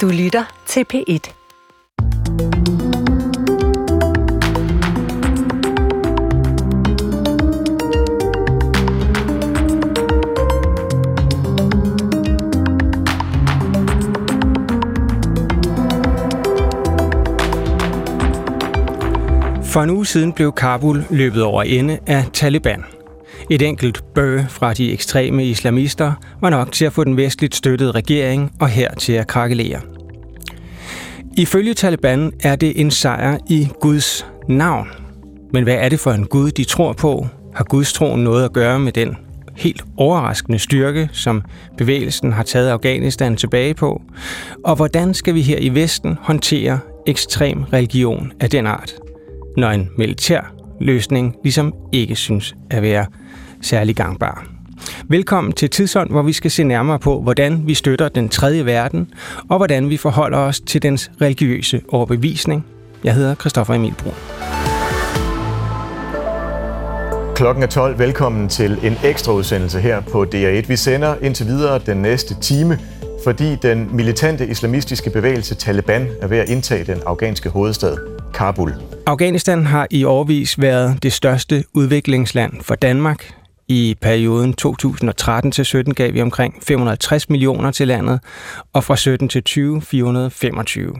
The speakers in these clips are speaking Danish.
Du lytter til P1. For en uge siden blev Kabul løbet over ende af Taliban. Et enkelt bøg fra de ekstreme islamister var nok til at få den vestligt støttede regering og her til at krakelere. Ifølge Taliban er det en sejr i Guds navn. Men hvad er det for en Gud, de tror på? Har Guds troen noget at gøre med den helt overraskende styrke, som bevægelsen har taget Afghanistan tilbage på? Og hvordan skal vi her i Vesten håndtere ekstrem religion af den art? når en militær løsning ligesom ikke synes at være særlig gangbar. Velkommen til Tidsånd, hvor vi skal se nærmere på, hvordan vi støtter den tredje verden, og hvordan vi forholder os til dens religiøse overbevisning. Jeg hedder Christoffer Emil Brun. Klokken er 12. Velkommen til en ekstra udsendelse her på DR1. Vi sender indtil videre den næste time, fordi den militante islamistiske bevægelse Taliban er ved at indtage den afghanske hovedstad Kabul. Afghanistan har i årvis været det største udviklingsland for Danmark. I perioden 2013 til 17 gav vi omkring 550 millioner til landet, og fra 17 til 20 425.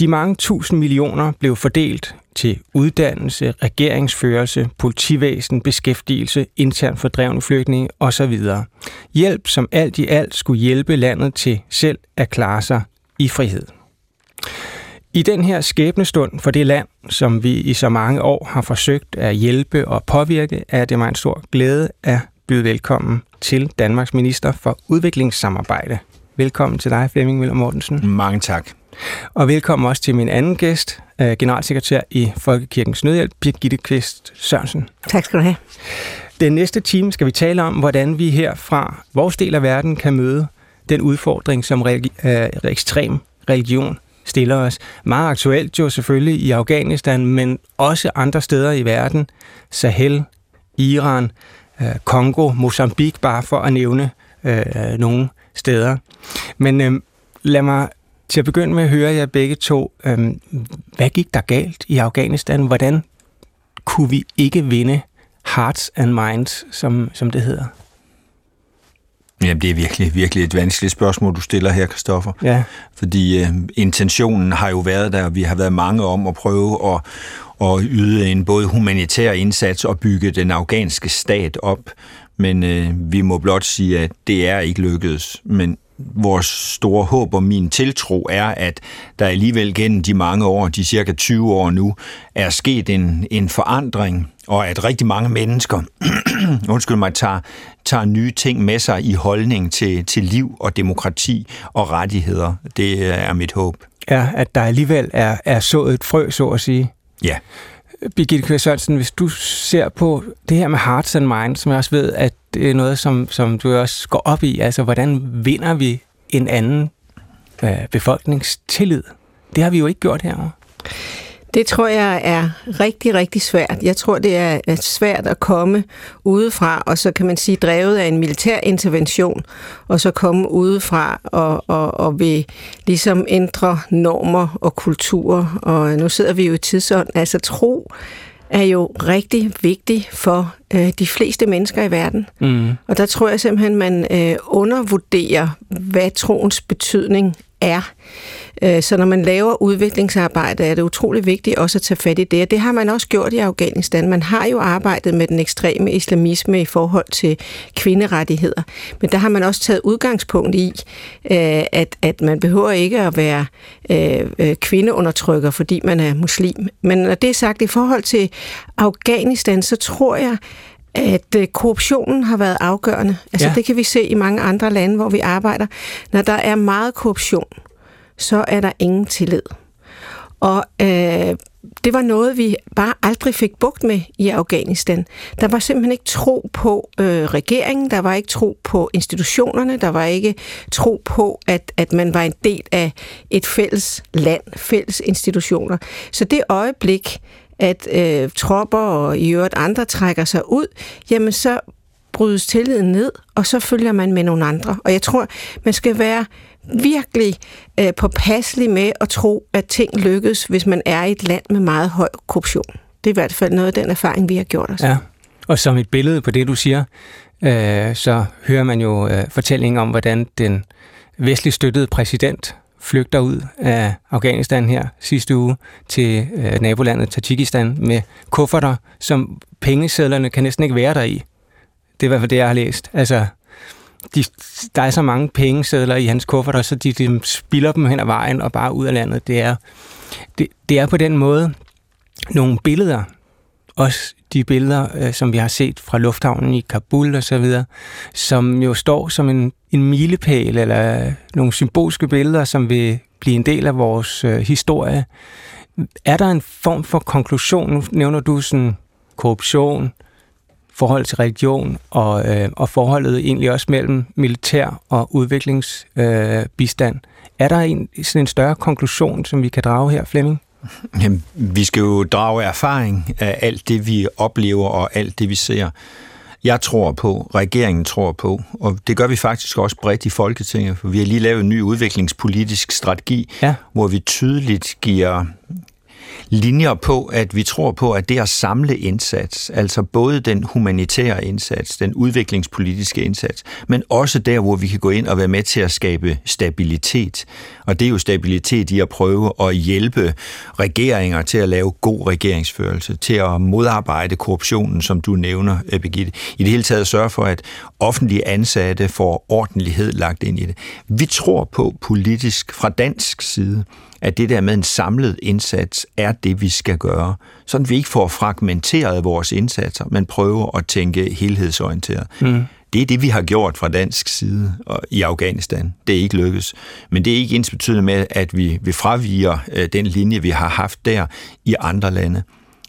De mange tusind millioner blev fordelt til uddannelse, regeringsførelse, politivæsen, beskæftigelse, internt fordrevne flygtninge osv. Hjælp, som alt i alt skulle hjælpe landet til selv at klare sig i frihed. I den her skæbnestund for det land, som vi i så mange år har forsøgt at hjælpe og påvirke, er det mig en stor glæde at byde velkommen til Danmarks Minister for Udviklingssamarbejde. Velkommen til dig, Flemming Møller Mortensen. Mange tak. Og velkommen også til min anden gæst, øh, generalsekretær i Folkekirkens Nødhjælp, Birgitte Kvist Sørensen. Tak skal du have. Den næste time skal vi tale om, hvordan vi her fra vores del af verden kan møde den udfordring, som religi- øh, ekstrem religion stiller os. Meget aktuelt jo selvfølgelig i Afghanistan, men også andre steder i verden. Sahel, Iran, øh, Kongo, Mozambique, bare for at nævne øh, nogle steder. Men øh, lad mig til at begynde med at høre jer begge to. Øh, hvad gik der galt i Afghanistan? Hvordan kunne vi ikke vinde hearts and minds, som, som det hedder? Jamen, det er virkelig, virkelig et vanskeligt spørgsmål, du stiller her, Kristoffer. Ja. Fordi øh, intentionen har jo været der, og vi har været mange om at prøve at, at yde en både humanitær indsats og bygge den afghanske stat op. Men øh, vi må blot sige, at det er ikke lykkedes. Men vores store håb og min tiltro er, at der alligevel gennem de mange år, de cirka 20 år nu, er sket en, en forandring, og at rigtig mange mennesker, undskyld mig, tager, tager nye ting med sig i holdning til, til liv og demokrati og rettigheder. Det er mit håb. Ja, at der alligevel er, er sået et frø, så at sige. Ja. Birgitte Kvæs Sørensen, hvis du ser på det her med hearts and minds, som jeg også ved, at det er noget, som, som du også går op i, altså hvordan vinder vi en anden øh, befolkningstillid? Det har vi jo ikke gjort herovre. Det tror jeg er rigtig, rigtig svært. Jeg tror, det er svært at komme udefra, og så kan man sige drevet af en militær intervention, og så komme udefra og, og, og vil ligesom ændre normer og kulturer. Og nu sidder vi jo i tidsånd. Altså tro er jo rigtig vigtig for øh, de fleste mennesker i verden. Mm. Og der tror jeg simpelthen, man øh, undervurderer, hvad troens betydning er. Øh, så når man laver udviklingsarbejde, er det utrolig vigtigt også at tage fat i det. Og det har man også gjort i Afghanistan. Man har jo arbejdet med den ekstreme islamisme i forhold til kvinderettigheder. Men der har man også taget udgangspunkt i, øh, at, at man behøver ikke at være øh, kvindeundertrykker, fordi man er muslim. Men når det er sagt, i forhold til Afghanistan, så tror jeg, at korruptionen har været afgørende. Altså ja. det kan vi se i mange andre lande, hvor vi arbejder. Når der er meget korruption, så er der ingen tillid. Og øh, det var noget, vi bare aldrig fik bugt med i Afghanistan. Der var simpelthen ikke tro på øh, regeringen, der var ikke tro på institutionerne, der var ikke tro på, at, at man var en del af et fælles land, fælles institutioner. Så det øjeblik, at øh, tropper og i øvrigt andre trækker sig ud, jamen så brydes tilliden ned, og så følger man med nogle andre. Og jeg tror, man skal være virkelig øh, påpasselig med at tro, at ting lykkes, hvis man er i et land med meget høj korruption. Det er i hvert fald noget af den erfaring, vi har gjort os. Ja, og som et billede på det, du siger, øh, så hører man jo øh, fortællingen om, hvordan den vestligt støttede præsident flygter ud af Afghanistan her sidste uge til øh, nabolandet Tajikistan med kufferter, som pengesedlerne kan næsten ikke være der i. Det er i hvert fald det, jeg har læst. Altså, de, der er så mange pengesedler i hans kufferter, så de, de spiller dem hen ad vejen og bare ud af landet. Det er, det, det er på den måde nogle billeder, også de billeder, øh, som vi har set fra lufthavnen i Kabul og så videre, som jo står som en, en milepæl eller nogle symbolske billeder, som vil blive en del af vores øh, historie. Er der en form for konklusion? Nu nævner du sådan korruption, forhold til religion og, øh, og forholdet egentlig også mellem militær og udviklingsbistand. Øh, er der en, sådan en større konklusion, som vi kan drage her, Flemming? Jamen, vi skal jo drage erfaring af alt det, vi oplever og alt det, vi ser. Jeg tror på, regeringen tror på, og det gør vi faktisk også bredt i Folketinget, for vi har lige lavet en ny udviklingspolitisk strategi, ja. hvor vi tydeligt giver linjer på, at vi tror på, at det at samle indsats, altså både den humanitære indsats, den udviklingspolitiske indsats, men også der, hvor vi kan gå ind og være med til at skabe stabilitet. Og det er jo stabilitet i at prøve at hjælpe regeringer til at lave god regeringsførelse, til at modarbejde korruptionen, som du nævner, øh, Birgitte. I det hele taget sørge for, at offentlige ansatte får ordentlighed lagt ind i det. Vi tror på politisk fra dansk side, at det der med en samlet indsats er det, vi skal gøre. Sådan vi ikke får fragmenteret vores indsatser, men prøver at tænke helhedsorienteret. Mm. Det er det, vi har gjort fra dansk side i Afghanistan. Det er ikke lykkes. Men det er ikke ens betydende med, at vi, vi fraviger øh, den linje, vi har haft der i andre lande.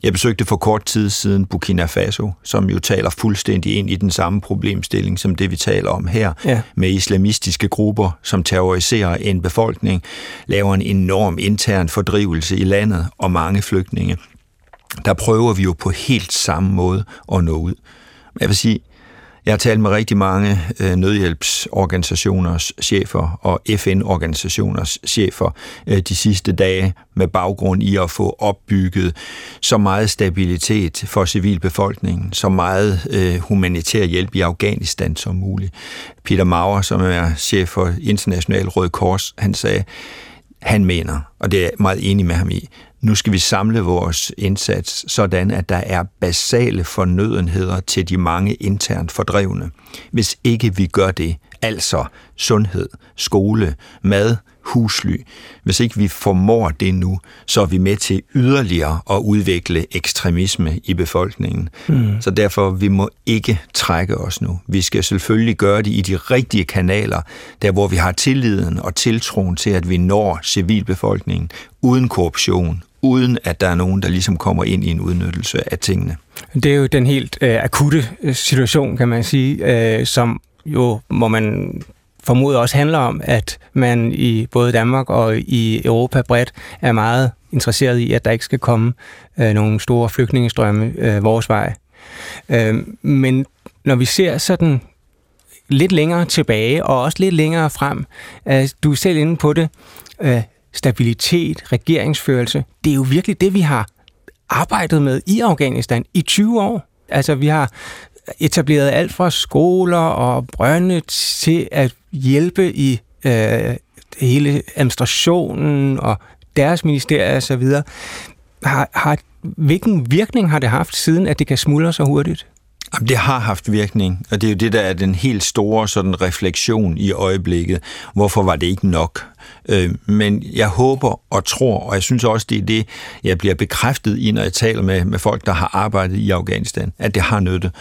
Jeg besøgte for kort tid siden Burkina Faso, som jo taler fuldstændig ind i den samme problemstilling som det, vi taler om her, ja. med islamistiske grupper, som terroriserer en befolkning, laver en enorm intern fordrivelse i landet og mange flygtninge. Der prøver vi jo på helt samme måde at nå ud. Jeg vil sige, jeg har talt med rigtig mange øh, nødhjælpsorganisationers chefer og FN-organisationers chefer øh, de sidste dage med baggrund i at få opbygget så meget stabilitet for civilbefolkningen, så meget øh, humanitær hjælp i Afghanistan som muligt. Peter Maurer, som er chef for International Røde Kors, han sagde, han mener, og det er jeg meget enig med ham i, nu skal vi samle vores indsats, sådan at der er basale fornødenheder til de mange internt fordrevne. Hvis ikke vi gør det, altså sundhed, skole, mad, husly. Hvis ikke vi formår det nu, så er vi med til yderligere at udvikle ekstremisme i befolkningen. Mm. Så derfor, vi må ikke trække os nu. Vi skal selvfølgelig gøre det i de rigtige kanaler, der hvor vi har tilliden og tiltroen til, at vi når civilbefolkningen uden korruption, uden at der er nogen, der ligesom kommer ind i en udnyttelse af tingene. Det er jo den helt øh, akutte øh, situation, kan man sige, øh, som jo, må man formoder også handler om, at man i både Danmark og i Europa bredt er meget interesseret i, at der ikke skal komme øh, nogle store flygtningestrømme øh, vores vej. Øh, men når vi ser sådan lidt længere tilbage, og også lidt længere frem, øh, du er selv inde på det, øh, stabilitet, regeringsførelse, det er jo virkelig det, vi har arbejdet med i Afghanistan i 20 år. Altså, vi har etableret alt fra skoler og brønde til at hjælpe i øh, hele administrationen og deres ministerier osv. Har, har, hvilken virkning har det haft, siden at det kan smuldre så hurtigt? Jamen, det har haft virkning, og det er jo det, der er den helt store sådan, refleksion i øjeblikket. Hvorfor var det ikke nok? Øh, men jeg håber og tror, og jeg synes også, det er det, jeg bliver bekræftet i, når jeg taler med, med folk, der har arbejdet i Afghanistan, at det har nyttet.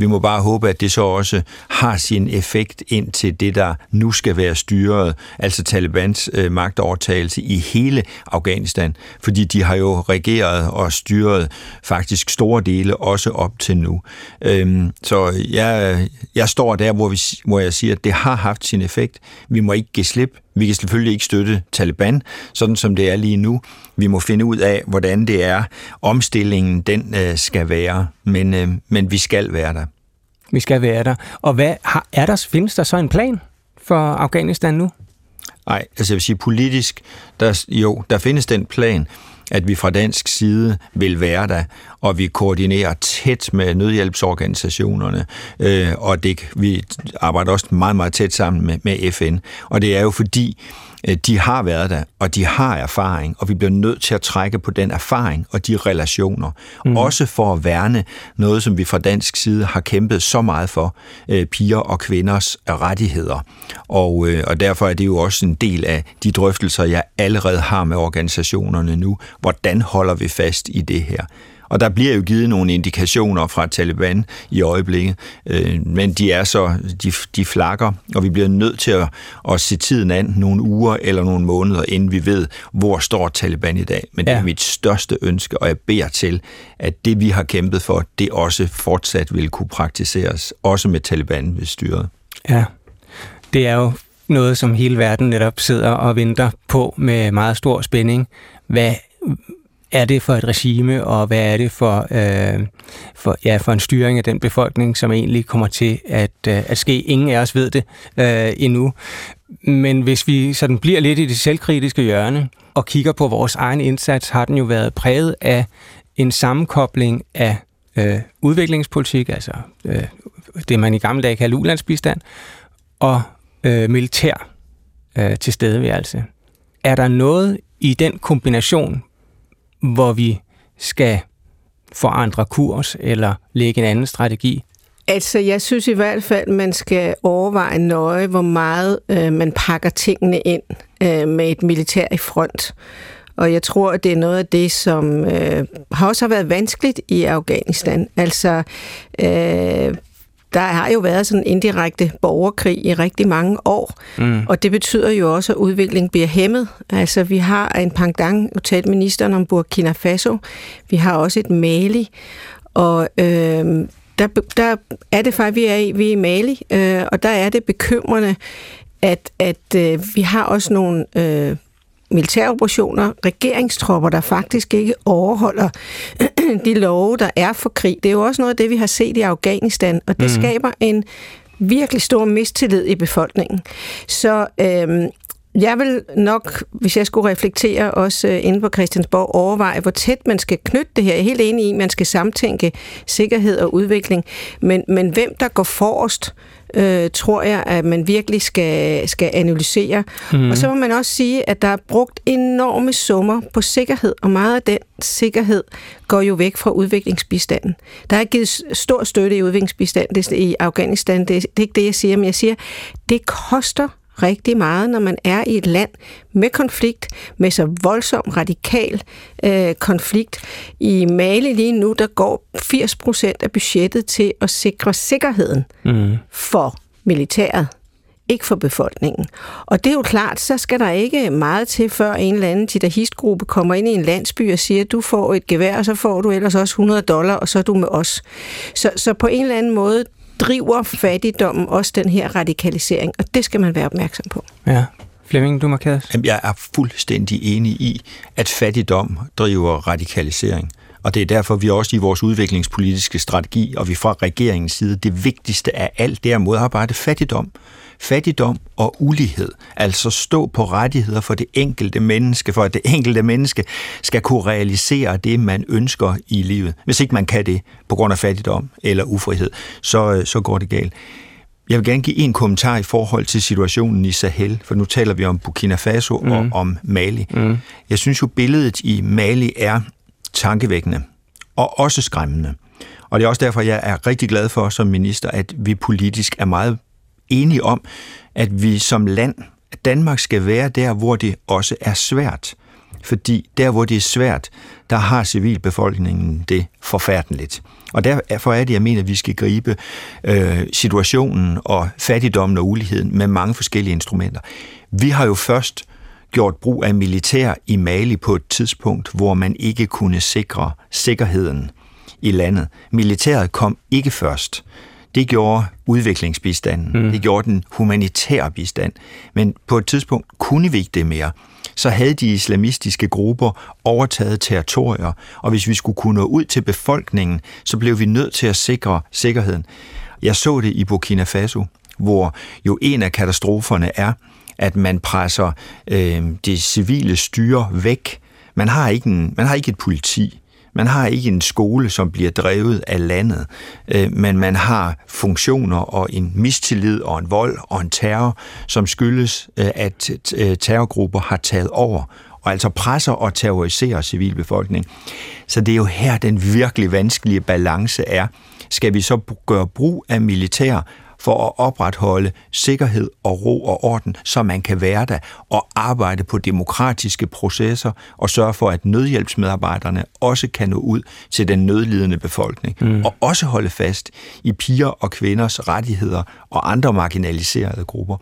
Vi må bare håbe, at det så også har sin effekt ind til det, der nu skal være styret, altså Talibans øh, magtovertagelse i hele Afghanistan, fordi de har jo regeret og styret faktisk store dele også op til nu. Øhm, så jeg, jeg står der, hvor, vi, hvor jeg siger, at det har haft sin effekt. Vi må ikke give slip. Vi kan selvfølgelig ikke støtte Taliban, sådan som det er lige nu. Vi må finde ud af, hvordan det er, omstillingen den øh, skal være, men, øh, men vi skal være der. vi skal være der. Og hvad har, er der, findes der så en plan for Afghanistan nu? Nej, altså jeg vil sige politisk, der, jo, der findes den plan, at vi fra dansk side vil være der, og vi koordinerer tæt med nødhjælpsorganisationerne, øh, og det, vi arbejder også meget, meget tæt sammen med, med FN. Og det er jo fordi, de har været der, og de har erfaring, og vi bliver nødt til at trække på den erfaring og de relationer. Mm. Også for at værne noget, som vi fra dansk side har kæmpet så meget for, øh, piger og kvinders rettigheder. Og, øh, og derfor er det jo også en del af de drøftelser, jeg allerede har med organisationerne nu. Hvordan holder vi fast i det her? Og der bliver jo givet nogle indikationer fra Taliban i øjeblikket, øh, men de er så, de, de flakker, og vi bliver nødt til at, at se tiden an nogle uger eller nogle måneder, inden vi ved, hvor står Taliban i dag. Men det er mit største ønske, og jeg beder til, at det vi har kæmpet for, det også fortsat vil kunne praktiseres, også med Taliban ved styret. Ja, det er jo noget, som hele verden netop sidder og venter på med meget stor spænding. Hvad, er det for et regime, og hvad er det for, øh, for, ja, for en styring af den befolkning, som egentlig kommer til at, øh, at ske. Ingen af os ved det øh, endnu. Men hvis vi sådan bliver lidt i det selvkritiske hjørne og kigger på vores egen indsats, har den jo været præget af en sammenkobling af øh, udviklingspolitik, altså øh, det man i gamle dage kaldte ulandsbistand, og øh, militær øh, tilstedeværelse. Er der noget i den kombination, hvor vi skal forandre kurs eller lægge en anden strategi? Altså, jeg synes i hvert fald, man skal overveje nøje, hvor meget øh, man pakker tingene ind øh, med et militær i front. Og jeg tror, at det er noget af det, som øh, har også har været vanskeligt i Afghanistan. Altså, øh, der har jo været sådan en indirekte borgerkrig i rigtig mange år, mm. og det betyder jo også, at udviklingen bliver hæmmet. Altså, vi har en pangdang, nu talte ministeren om Burkina Faso, vi har også et Mali, og øh, der, der er det faktisk, vi er i, vi er i Mali, øh, og der er det bekymrende, at, at øh, vi har også nogle øh, militæroperationer, regeringstropper, der faktisk ikke overholder de love, der er for krig. Det er jo også noget af det, vi har set i Afghanistan, og det mm. skaber en virkelig stor mistillid i befolkningen. Så øhm, jeg vil nok, hvis jeg skulle reflektere også øh, inde på Christiansborg, overveje, hvor tæt man skal knytte det her. Jeg er helt enig i, at man skal samtænke sikkerhed og udvikling, men, men hvem der går forrest, øh, tror jeg, at man virkelig skal, skal analysere. Mm. Og så må man også sige, at der er brugt enorme summer på sikkerhed, og meget af den sikkerhed går jo væk fra udviklingsbistanden. Der er givet stor støtte i udviklingsbistand det, i Afghanistan. Det, det er ikke det, jeg siger, men jeg siger, det koster rigtig meget, når man er i et land med konflikt, med så voldsom radikal øh, konflikt. I Mali lige nu, der går 80 procent af budgettet til at sikre sikkerheden mm. for militæret ikke for befolkningen. Og det er jo klart, så skal der ikke meget til, før en eller anden jihadistgruppe kommer ind i en landsby og siger, du får et gevær, og så får du ellers også 100 dollar, og så er du med os. Så, så på en eller anden måde, driver fattigdommen også den her radikalisering, og det skal man være opmærksom på. Ja. Flemming, du markeres. Jeg er fuldstændig enig i, at fattigdom driver radikalisering. Og det er derfor, vi også i vores udviklingspolitiske strategi, og vi fra regeringens side, det vigtigste af alt, det er at modarbejde fattigdom fattigdom og ulighed, altså stå på rettigheder for det enkelte menneske, for at det enkelte menneske skal kunne realisere det, man ønsker i livet. Hvis ikke man kan det på grund af fattigdom eller ufrihed, så, så går det galt. Jeg vil gerne give en kommentar i forhold til situationen i Sahel, for nu taler vi om Burkina Faso mm. og om Mali. Mm. Jeg synes jo, billedet i Mali er tankevækkende og også skræmmende. Og det er også derfor, jeg er rigtig glad for som minister, at vi politisk er meget enige om, at vi som land, Danmark skal være der, hvor det også er svært. Fordi der, hvor det er svært, der har civilbefolkningen det forfærdeligt. Og derfor er det, jeg mener, at vi skal gribe øh, situationen og fattigdommen og uligheden med mange forskellige instrumenter. Vi har jo først gjort brug af militær i Mali på et tidspunkt, hvor man ikke kunne sikre sikkerheden i landet. Militæret kom ikke først. Det gjorde udviklingsbistanden, mm. det gjorde den humanitære bistand. Men på et tidspunkt kunne vi ikke det mere. Så havde de islamistiske grupper overtaget territorier, og hvis vi skulle kunne nå ud til befolkningen, så blev vi nødt til at sikre sikkerheden. Jeg så det i Burkina Faso, hvor jo en af katastroferne er, at man presser øh, det civile styre væk. Man har, ikke en, man har ikke et politi. Man har ikke en skole, som bliver drevet af landet, øh, men man har funktioner og en mistillid og en vold og en terror, som skyldes, øh, at øh, terrorgrupper har taget over og altså presser og terroriserer civilbefolkningen. Så det er jo her, den virkelig vanskelige balance er. Skal vi så gøre brug af militær for at opretholde sikkerhed og ro og orden, så man kan være der og arbejde på demokratiske processer og sørge for, at nødhjælpsmedarbejderne også kan nå ud til den nødlidende befolkning. Mm. Og også holde fast i piger og kvinders rettigheder og andre marginaliserede grupper.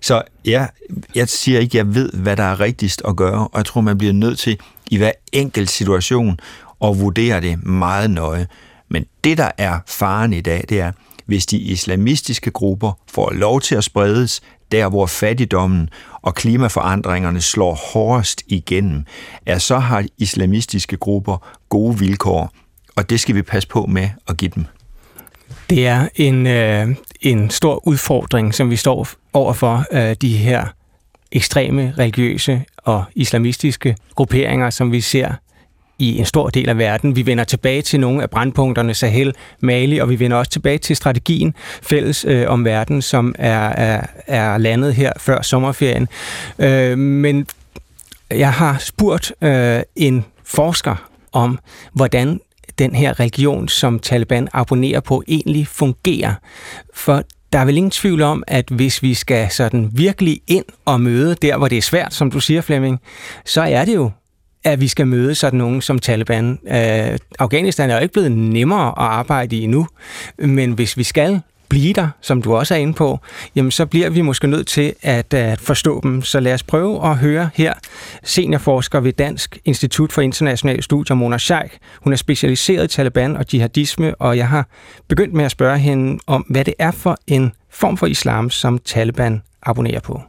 Så ja, jeg siger ikke, at jeg ved, hvad der er rigtigst at gøre, og jeg tror, man bliver nødt til i hver enkelt situation at vurdere det meget nøje. Men det, der er faren i dag, det er, hvis de islamistiske grupper får lov til at spredes der, hvor fattigdommen og klimaforandringerne slår hårdest igennem, er så har islamistiske grupper gode vilkår, og det skal vi passe på med at give dem. Det er en, øh, en stor udfordring, som vi står overfor, øh, de her ekstreme religiøse og islamistiske grupperinger, som vi ser i en stor del af verden. Vi vender tilbage til nogle af brandpunkterne, Sahel, Mali, og vi vender også tilbage til strategien fælles øh, om verden, som er, er, er landet her før sommerferien. Øh, men jeg har spurgt øh, en forsker om, hvordan den her religion, som Taliban abonnerer på, egentlig fungerer. For der er vel ingen tvivl om, at hvis vi skal sådan virkelig ind og møde der, hvor det er svært, som du siger, Flemming, så er det jo at vi skal møde sådan nogen som Taliban. Øh, Afghanistan er jo ikke blevet nemmere at arbejde i endnu, men hvis vi skal blive der, som du også er inde på, jamen så bliver vi måske nødt til at, at forstå dem. Så lad os prøve at høre her seniorforsker ved Dansk Institut for Internationale Studier, Mona Sheikh. Hun er specialiseret i Taliban og jihadisme, og jeg har begyndt med at spørge hende om, hvad det er for en form for islam, som Taliban abonnerer på.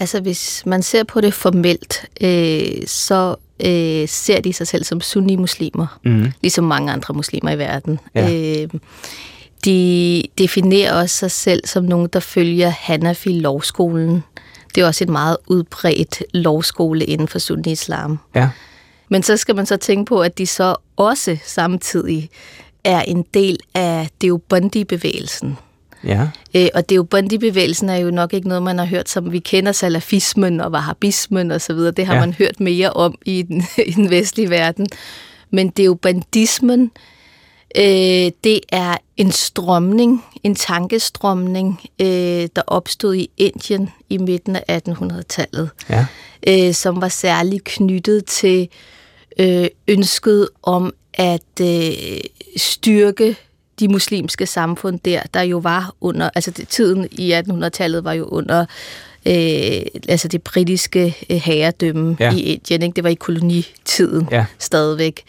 Altså hvis man ser på det formelt, øh, så øh, ser de sig selv som sunni-muslimer, mm. ligesom mange andre muslimer i verden. Ja. Øh, de definerer også sig selv som nogen, der følger Hanafi-lovskolen. Det er også en meget udbredt lovskole inden for sunni-islam. Ja. Men så skal man så tænke på, at de så også samtidig er en del af Deobandi-bevægelsen. Ja. Øh, og det er jo Bondi-bevægelsen er jo nok ikke noget, man har hørt, som vi kender salafismen og wahhabismen og så videre. Det har ja. man hørt mere om i den, i den vestlige verden. Men det er jo bandismen, øh, det er en strømning, en tankestrømning, øh, der opstod i Indien i midten af 1800-tallet, ja. øh, som var særligt knyttet til øh, ønsket om at øh, styrke de muslimske samfund der, der jo var under, altså det, tiden i 1800-tallet var jo under øh, altså det britiske øh, herredømme ja. i Indien. Ikke? Det var i kolonitiden ja. stadigvæk.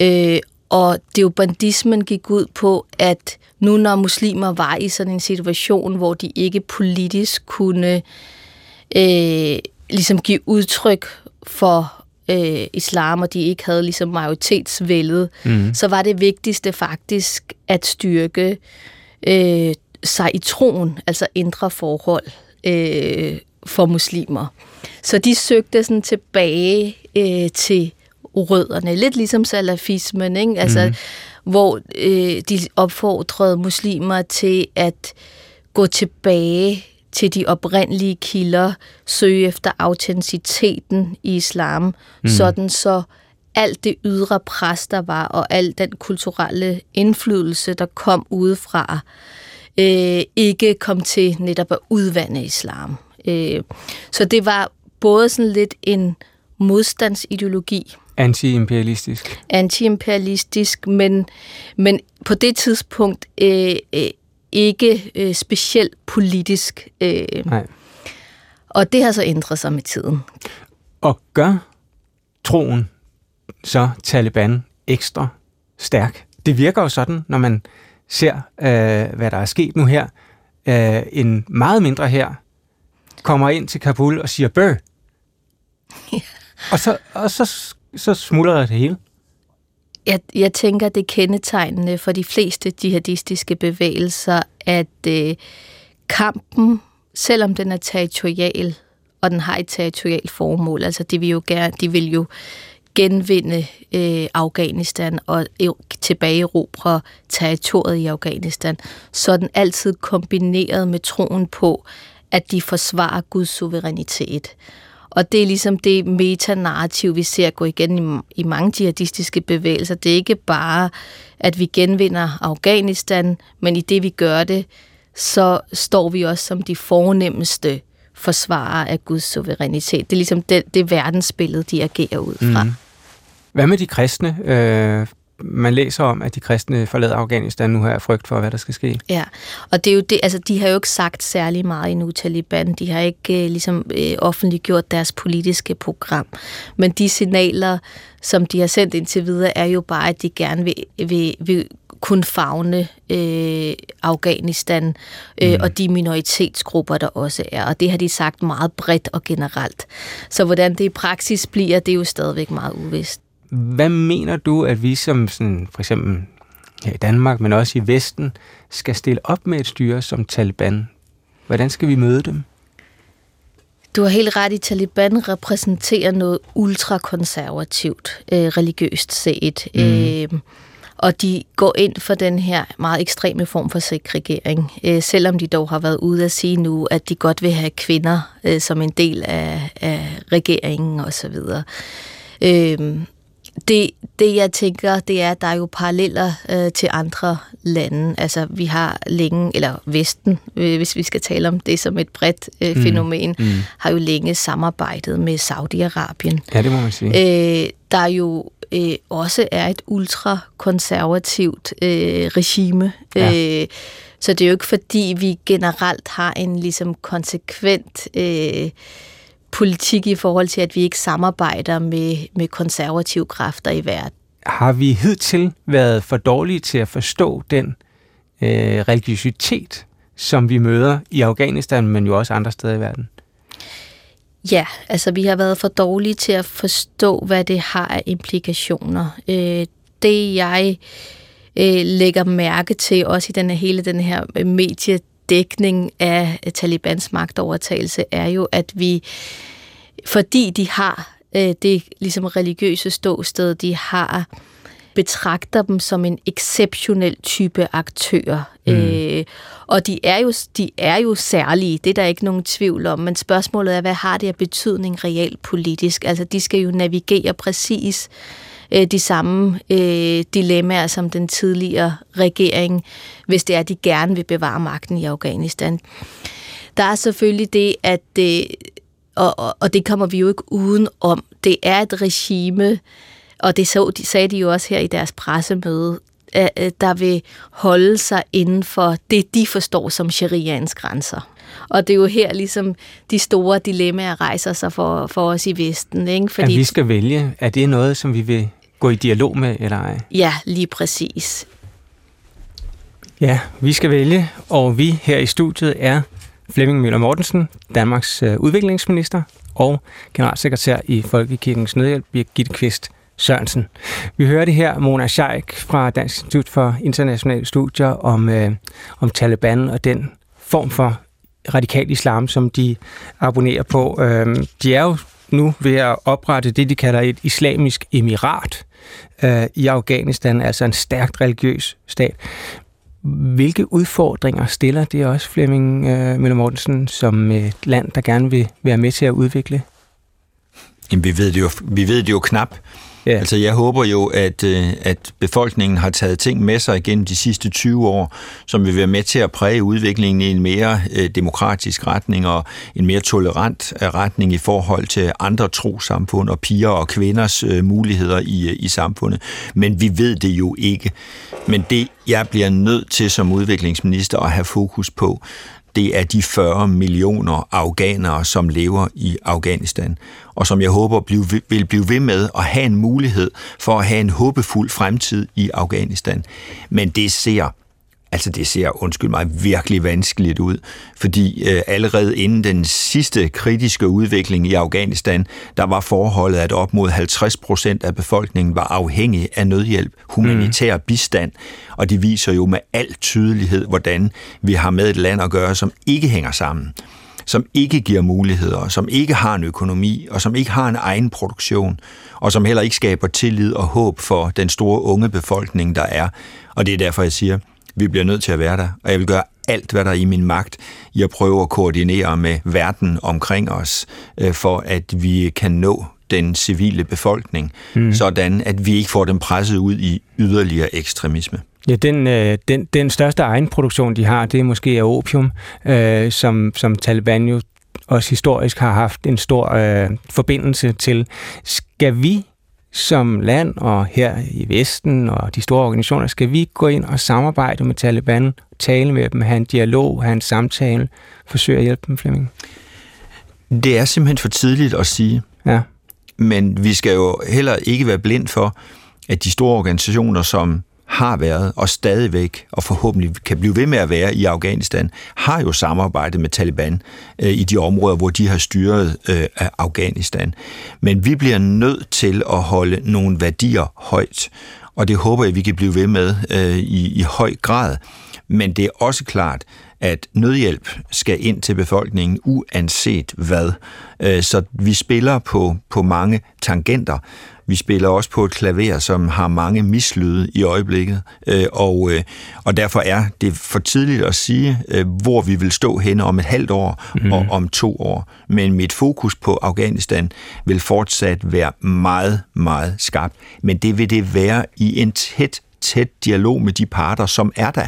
Øh, og bandismen gik ud på, at nu når muslimer var i sådan en situation, hvor de ikke politisk kunne øh, ligesom give udtryk for øh, islam, og de ikke havde ligesom majoritetsvældet, mm. så var det vigtigste faktisk at styrke øh, sig i troen, altså indre forhold øh, for muslimer. Så de søgte sådan tilbage øh, til rødderne, lidt ligesom salafismen, ikke? Altså, mm. hvor øh, de opfordrede muslimer til at gå tilbage til de oprindelige kilder, søge efter autenticiteten i islam, mm. sådan så alt det ydre pres, der var, og al den kulturelle indflydelse, der kom udefra, øh, ikke kom til netop at udvande islam. Øh, så det var både sådan lidt en modstandsideologi. Anti-imperialistisk. Anti-imperialistisk, men, men på det tidspunkt øh, øh, ikke øh, specielt politisk. Øh, Nej. Og det har så ændret sig med tiden. Og gør troen så Taliban ekstra stærk? Det virker jo sådan, når man ser, øh, hvad der er sket nu her. Øh, en meget mindre her kommer ind til Kabul og siger bøh. Ja. Og så, og så, så smuldrer det hele. Jeg, jeg tænker, det er kendetegnende for de fleste jihadistiske bevægelser, at øh, kampen, selvom den er territorial, og den har et territorialt formål, altså de vil jo gerne, de vil jo genvinde øh, Afghanistan og tilbageerobre territoriet i Afghanistan, så er den altid kombineret med troen på, at de forsvarer Guds suverænitet. Og det er ligesom det metanarrativ, vi ser gå igen i, i mange jihadistiske bevægelser. Det er ikke bare, at vi genvinder Afghanistan, men i det vi gør det, så står vi også som de fornemmeste forsvarer af Guds suverænitet. Det er ligesom det, det verdensbillede, de agerer ud fra. Mm. Hvad med de kristne? Øh, man læser om, at de kristne forlader Afghanistan nu her af frygt for, hvad der skal ske. Ja, og det er jo det, altså de har jo ikke sagt særlig meget endnu, Taliban. De har ikke øh, ligesom øh, offentliggjort deres politiske program. Men de signaler, som de har sendt indtil videre, er jo bare, at de gerne vil, vil, vil kun fagne øh, Afghanistan øh, mm. og de minoritetsgrupper, der også er. Og det har de sagt meget bredt og generelt. Så hvordan det i praksis bliver, det er jo stadigvæk meget uvist. Hvad mener du, at vi som sådan, for eksempel her i Danmark, men også i Vesten, skal stille op med et styre som Taliban? Hvordan skal vi møde dem? Du har helt ret i, Taliban repræsenterer noget ultrakonservativt, øh, religiøst set. Mm. Øh, og de går ind for den her meget ekstreme form for segregering, øh, selvom de dog har været ude at sige nu, at de godt vil have kvinder øh, som en del af, af regeringen osv. Øh, det, det, jeg tænker, det er, at der er jo paralleller øh, til andre lande. Altså, vi har længe, eller Vesten, øh, hvis vi skal tale om det som et bredt øh, mm. fænomen, mm. har jo længe samarbejdet med Saudi-Arabien. Ja, det må man sige. Øh, der jo øh, også er et ultrakonservativt øh, regime. Ja. Øh, så det er jo ikke, fordi vi generelt har en ligesom konsekvent... Øh, politik i forhold til, at vi ikke samarbejder med, med konservative kræfter i verden. Har vi hidtil været for dårlige til at forstå den øh, religiøsitet, som vi møder i Afghanistan, men jo også andre steder i verden? Ja, altså vi har været for dårlige til at forstå, hvad det har af implikationer. Øh, det jeg øh, lægger mærke til, også i den hele den her medie dækning af Talibans magtovertagelse er jo, at vi, fordi de har øh, det ligesom religiøse ståsted, de har, betragter dem som en exceptionel type aktør. Mm. Øh, og de er, jo, de er jo særlige, det er der ikke nogen tvivl om, men spørgsmålet er, hvad har det af betydning reelt politisk? Altså, de skal jo navigere præcis øh, Øh, de samme øh, dilemmaer som den tidligere regering, hvis det er, at de gerne vil bevare magten i Afghanistan. Der er selvfølgelig det, at det, og, og, og det kommer vi jo ikke uden om, det er et regime, og det så, de sagde de jo også her i deres pressemøde, der vil holde sig inden for det, de forstår som shariaens grænser. Og det er jo her ligesom de store dilemmaer rejser sig for, for os i Vesten. Ikke? Fordi, at vi skal vælge, er det noget, som vi vil gå i dialog med, eller ej? Ja, lige præcis. Ja, vi skal vælge, og vi her i studiet er Flemming Møller Mortensen, Danmarks øh, udviklingsminister, og generalsekretær i Folkekirkens Nødhjælp, Birgitte Kvist Sørensen. Vi hørte her Mona Scheik fra Dansk Institut for Internationale Studier om, øh, om Taliban og den form for radikal islam, som de abonnerer på. Øh, de er jo nu ved at oprette det, de kalder et islamisk emirat øh, i Afghanistan, altså en stærkt religiøs stat. Hvilke udfordringer stiller det også, Flemming øh, Møller Mortensen, som et land, der gerne vil være med til at udvikle? Jamen, vi ved det jo, vi ved det jo knap. Ja. Altså jeg håber jo, at, øh, at befolkningen har taget ting med sig igen de sidste 20 år, som vil være med til at præge udviklingen i en mere øh, demokratisk retning og en mere tolerant øh, retning i forhold til andre trosamfund og piger og kvinders muligheder i, i samfundet. Men vi ved det jo ikke. Men det, jeg bliver nødt til som udviklingsminister at have fokus på, det er de 40 millioner afghanere, som lever i Afghanistan, og som jeg håber vil blive ved med at have en mulighed for at have en håbefuld fremtid i Afghanistan. Men det ser Altså det ser, undskyld mig, virkelig vanskeligt ud, fordi øh, allerede inden den sidste kritiske udvikling i Afghanistan, der var forholdet, at op mod 50 procent af befolkningen var afhængig af nødhjælp, humanitær mm. bistand, og det viser jo med al tydelighed, hvordan vi har med et land at gøre, som ikke hænger sammen som ikke giver muligheder, som ikke har en økonomi, og som ikke har en egen produktion, og som heller ikke skaber tillid og håb for den store unge befolkning, der er. Og det er derfor, jeg siger, vi bliver nødt til at være der, og jeg vil gøre alt, hvad der er i min magt, i at prøve at koordinere med verden omkring os, øh, for at vi kan nå den civile befolkning, mm. sådan at vi ikke får dem presset ud i yderligere ekstremisme. Ja, den, øh, den, den største egenproduktion, de har, det er måske af opium, øh, som, som Taliban jo også historisk har haft en stor øh, forbindelse til. Skal vi som land og her i Vesten og de store organisationer, skal vi gå ind og samarbejde med Taliban, tale med dem, have en dialog, have en samtale, forsøge at hjælpe dem, Flemming? Det er simpelthen for tidligt at sige. Ja. Men vi skal jo heller ikke være blind for, at de store organisationer som har været og stadigvæk, og forhåbentlig kan blive ved med at være i Afghanistan, har jo samarbejdet med Taliban øh, i de områder, hvor de har styret øh, af Afghanistan. Men vi bliver nødt til at holde nogle værdier højt, og det håber jeg, vi kan blive ved med øh, i, i høj grad. Men det er også klart, at nødhjælp skal ind til befolkningen uanset hvad. Øh, så vi spiller på, på mange tangenter, vi spiller også på et klaver, som har mange mislyde i øjeblikket, øh, og, øh, og derfor er det for tidligt at sige, hvor vi vil stå hen om et halvt år mm. og om to år. Men mit fokus på Afghanistan vil fortsat være meget, meget skarpt. Men det vil det være i en tæt, tæt dialog med de parter, som er der.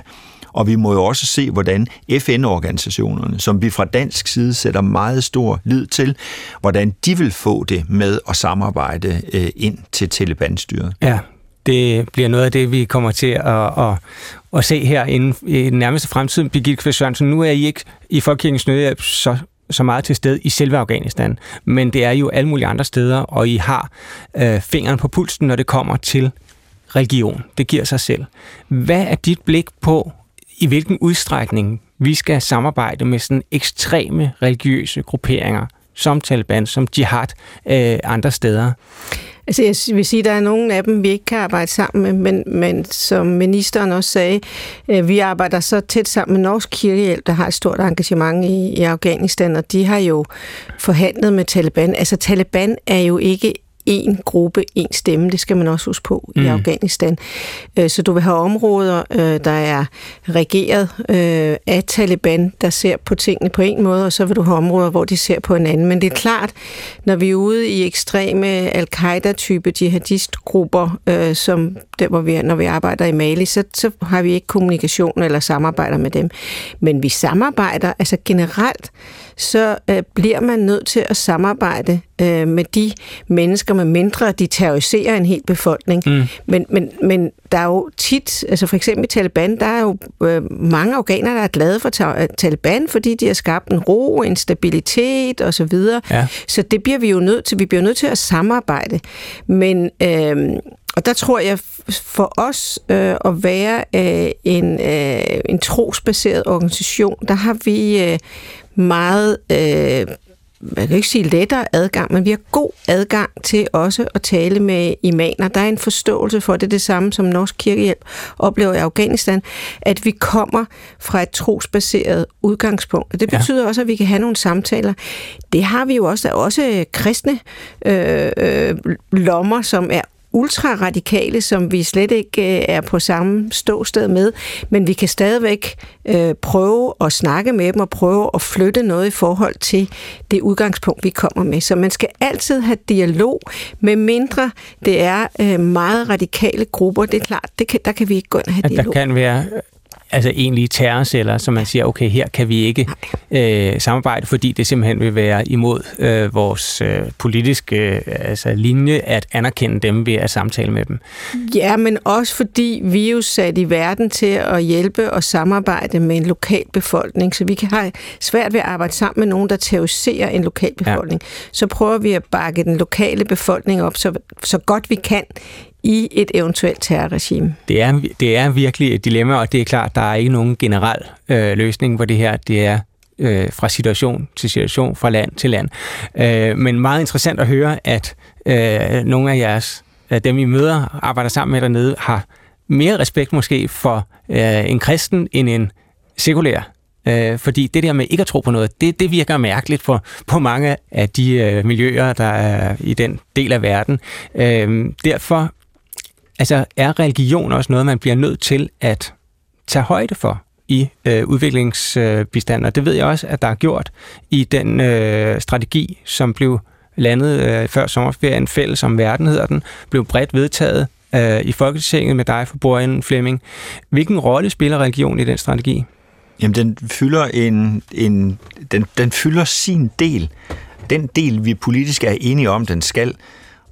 Og vi må jo også se, hvordan FN-organisationerne, som vi fra dansk side sætter meget stor lid til, hvordan de vil få det med at samarbejde øh, ind til Taliban-styret. Ja, det bliver noget af det, vi kommer til at, at, at se her inden, i den nærmeste fremtid. Birgitte Kvist Sørensen, nu er I ikke i Folkekirkens Nødhjælp så så meget til stede i selve Afghanistan, men det er jo alle mulige andre steder, og I har øh, fingeren på pulsen, når det kommer til religion. Det giver sig selv. Hvad er dit blik på i hvilken udstrækning vi skal samarbejde med sådan ekstreme religiøse grupperinger, som Taliban, som jihad, øh, andre steder? Altså jeg vil sige, at der er nogle af dem, vi ikke kan arbejde sammen med, men, men som ministeren også sagde, øh, vi arbejder så tæt sammen med Norsk Kirkehjælp, der har et stort engagement i, i Afghanistan, og de har jo forhandlet med Taliban. Altså Taliban er jo ikke en gruppe, en stemme. Det skal man også huske på mm. i Afghanistan. Øh, så du vil have områder, øh, der er regeret øh, af Taliban, der ser på tingene på en måde, og så vil du have områder, hvor de ser på en anden. Men det er klart, når vi er ude i ekstreme al-Qaida-type jihadistgrupper, som der, hvor vi, når vi arbejder i Mali, så, så har vi ikke kommunikation eller samarbejder med dem. Men vi samarbejder, altså generelt, så øh, bliver man nødt til at samarbejde øh, med de mennesker, med mindre de terroriserer en hel befolkning. Mm. Men, men, men der er jo tit, altså for eksempel i Taliban, der er jo øh, mange afghanere, der er glade for Taliban, fordi de har skabt en ro, en stabilitet osv. Så, ja. så det bliver vi jo nødt til. Vi bliver nødt til at samarbejde. Men øh, og der tror jeg, for os øh, at være øh, en, øh, en trosbaseret organisation, der har vi øh, meget, øh, man kan ikke sige lettere adgang, men vi har god adgang til også at tale med imaner. Der er en forståelse for det, det samme som Norsk Kirkehjælp oplever i Afghanistan, at vi kommer fra et trosbaseret udgangspunkt. Og det betyder ja. også, at vi kan have nogle samtaler. Det har vi jo også. Der er også kristne øh, øh, lommer, som er ultraradikale, som vi slet ikke øh, er på samme ståsted med, men vi kan stadigvæk øh, prøve at snakke med dem og prøve at flytte noget i forhold til det udgangspunkt, vi kommer med. Så man skal altid have dialog, med mindre det er øh, meget radikale grupper. Det er klart, det kan, der kan vi ikke gå ind og have dialog. Der kan være altså egentlige terrorceller, så man siger, okay, her kan vi ikke øh, samarbejde, fordi det simpelthen vil være imod øh, vores øh, politiske øh, altså linje at anerkende dem ved at samtale med dem. Ja, men også fordi vi er jo sat i verden til at hjælpe og samarbejde med en lokal befolkning, så vi kan have svært ved at arbejde sammen med nogen, der terroriserer en lokal befolkning. Ja. Så prøver vi at bakke den lokale befolkning op så, så godt vi kan i et eventuelt terrorregime. Det er, det er virkelig et dilemma, og det er klart, der er ikke nogen generel øh, løsning på det her. Det er øh, fra situation til situation, fra land til land. Øh, men meget interessant at høre, at øh, nogle af jeres, øh, dem I møder, arbejder sammen med dernede, har mere respekt måske for øh, en kristen end en sekulær. Øh, fordi det der med ikke at tro på noget, det, det virker mærkeligt for, på mange af de øh, miljøer, der er i den del af verden. Øh, derfor altså, er religion også noget, man bliver nødt til at tage højde for i øh, udviklingsbistand, og det ved jeg også, at der er gjort i den øh, strategi, som blev landet øh, før sommerferien, fælles om verden hedder den, blev bredt vedtaget øh, i Folketinget med dig for Borgen Flemming. Hvilken rolle spiller religion i den strategi? Jamen, den fylder, en, en, den, den fylder sin del. Den del, vi politisk er enige om, den skal.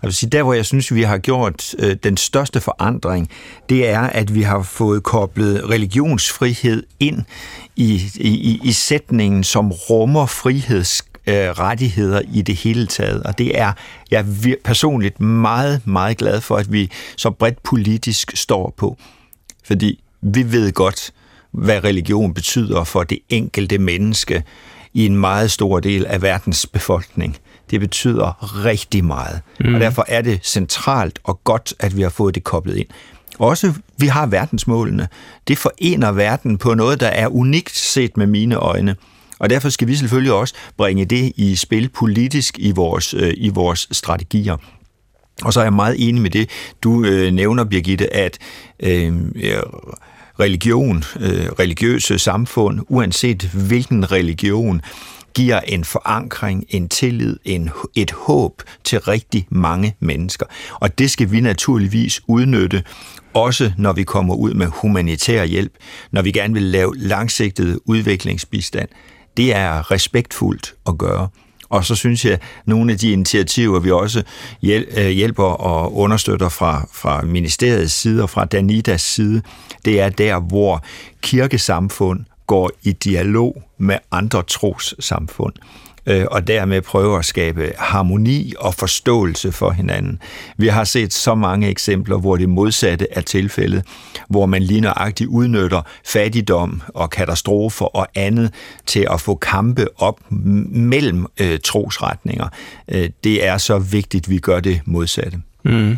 Jeg vil sige, der hvor jeg synes, vi har gjort øh, den største forandring, det er, at vi har fået koblet religionsfrihed ind i, i, i sætningen, som rummer friheds øh, rettigheder i det hele taget. Og det er jeg er personligt meget, meget glad for, at vi så bredt politisk står på. Fordi vi ved godt, hvad religion betyder for det enkelte menneske i en meget stor del af verdens befolkning. Det betyder rigtig meget. Mm. Og derfor er det centralt og godt, at vi har fået det koblet ind. Også vi har verdensmålene. Det forener verden på noget, der er unikt set med mine øjne. Og derfor skal vi selvfølgelig også bringe det i spil politisk i vores, øh, i vores strategier. Og så er jeg meget enig med det, du øh, nævner, Birgitte, at øh, religion, øh, religiøse samfund, uanset hvilken religion, giver en forankring, en tillid, en, et håb til rigtig mange mennesker. Og det skal vi naturligvis udnytte, også når vi kommer ud med humanitær hjælp, når vi gerne vil lave langsigtet udviklingsbistand. Det er respektfuldt at gøre. Og så synes jeg, at nogle af de initiativer, vi også øh, hjælper og understøtter fra, fra ministeriets side og fra Danidas side, det er der, hvor kirkesamfund går i dialog med andre trossamfund øh, og dermed prøver at skabe harmoni og forståelse for hinanden. Vi har set så mange eksempler, hvor det modsatte er tilfældet, hvor man lige nøjagtigt udnytter fattigdom og katastrofer og andet til at få kampe op mellem øh, trosretninger. Øh, det er så vigtigt, at vi gør det modsatte. Mm.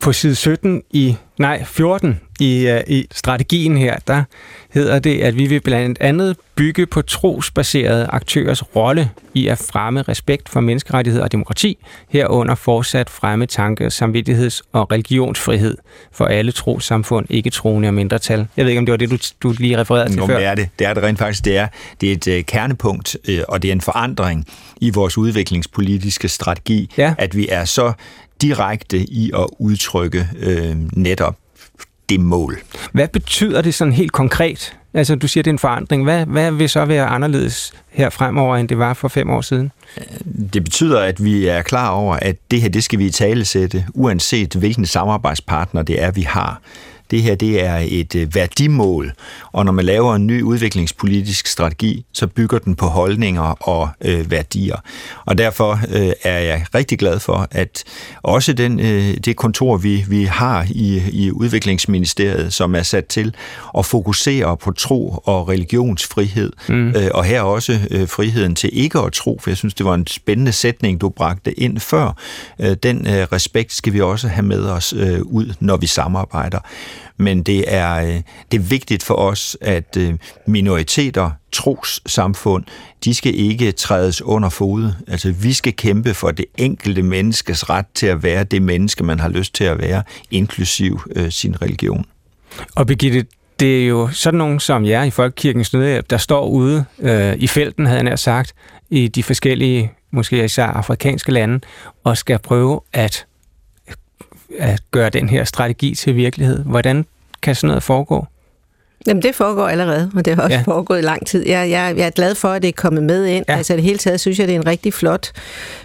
På side 17 i, nej, 14 i, uh, i strategien her, der hedder det, at vi vil blandt andet bygge på trosbaserede aktørers rolle i at fremme respekt for menneskerettigheder og demokrati, herunder fortsat fremme tanke, samvittigheds- og religionsfrihed for alle trossamfund, ikke troende og mindretal. Jeg ved ikke, om det var det, du, du lige refererede til Nå, før. Det er det. Det er det rent faktisk. Det er, det er et uh, kernepunkt, uh, og det er en forandring i vores udviklingspolitiske strategi, ja. at vi er så direkte i at udtrykke øh, netop det mål. Hvad betyder det sådan helt konkret? Altså, du siger, det er en forandring. Hvad, hvad vil så være anderledes her fremover, end det var for fem år siden? Det betyder, at vi er klar over, at det her, det skal vi i tale sætte, uanset hvilken samarbejdspartner det er, vi har. Det her det er et øh, værdimål, og når man laver en ny udviklingspolitisk strategi, så bygger den på holdninger og øh, værdier. Og derfor øh, er jeg rigtig glad for, at også den, øh, det kontor, vi, vi har i, i Udviklingsministeriet, som er sat til at fokusere på tro og religionsfrihed, mm. øh, og her også øh, friheden til ikke at tro, for jeg synes, det var en spændende sætning, du bragte ind før. Øh, den øh, respekt skal vi også have med os øh, ud, når vi samarbejder men det er, øh, det er vigtigt for os, at øh, minoriteter, trossamfund, de skal ikke trædes under fod. Altså, vi skal kæmpe for det enkelte menneskes ret til at være det menneske, man har lyst til at være, inklusiv øh, sin religion. Og Birgitte, det er jo sådan nogen som jer i Folkekirkens Nødhjælp, der står ude øh, i felten, havde han sagt, i de forskellige, måske især afrikanske lande, og skal prøve at at gøre den her strategi til virkelighed. Hvordan kan sådan noget foregå? Jamen, det foregår allerede, og det har også ja. foregået i lang tid. Jeg, jeg, jeg er glad for, at det er kommet med ind. Ja. Altså, det hele taget synes jeg, det er en rigtig flot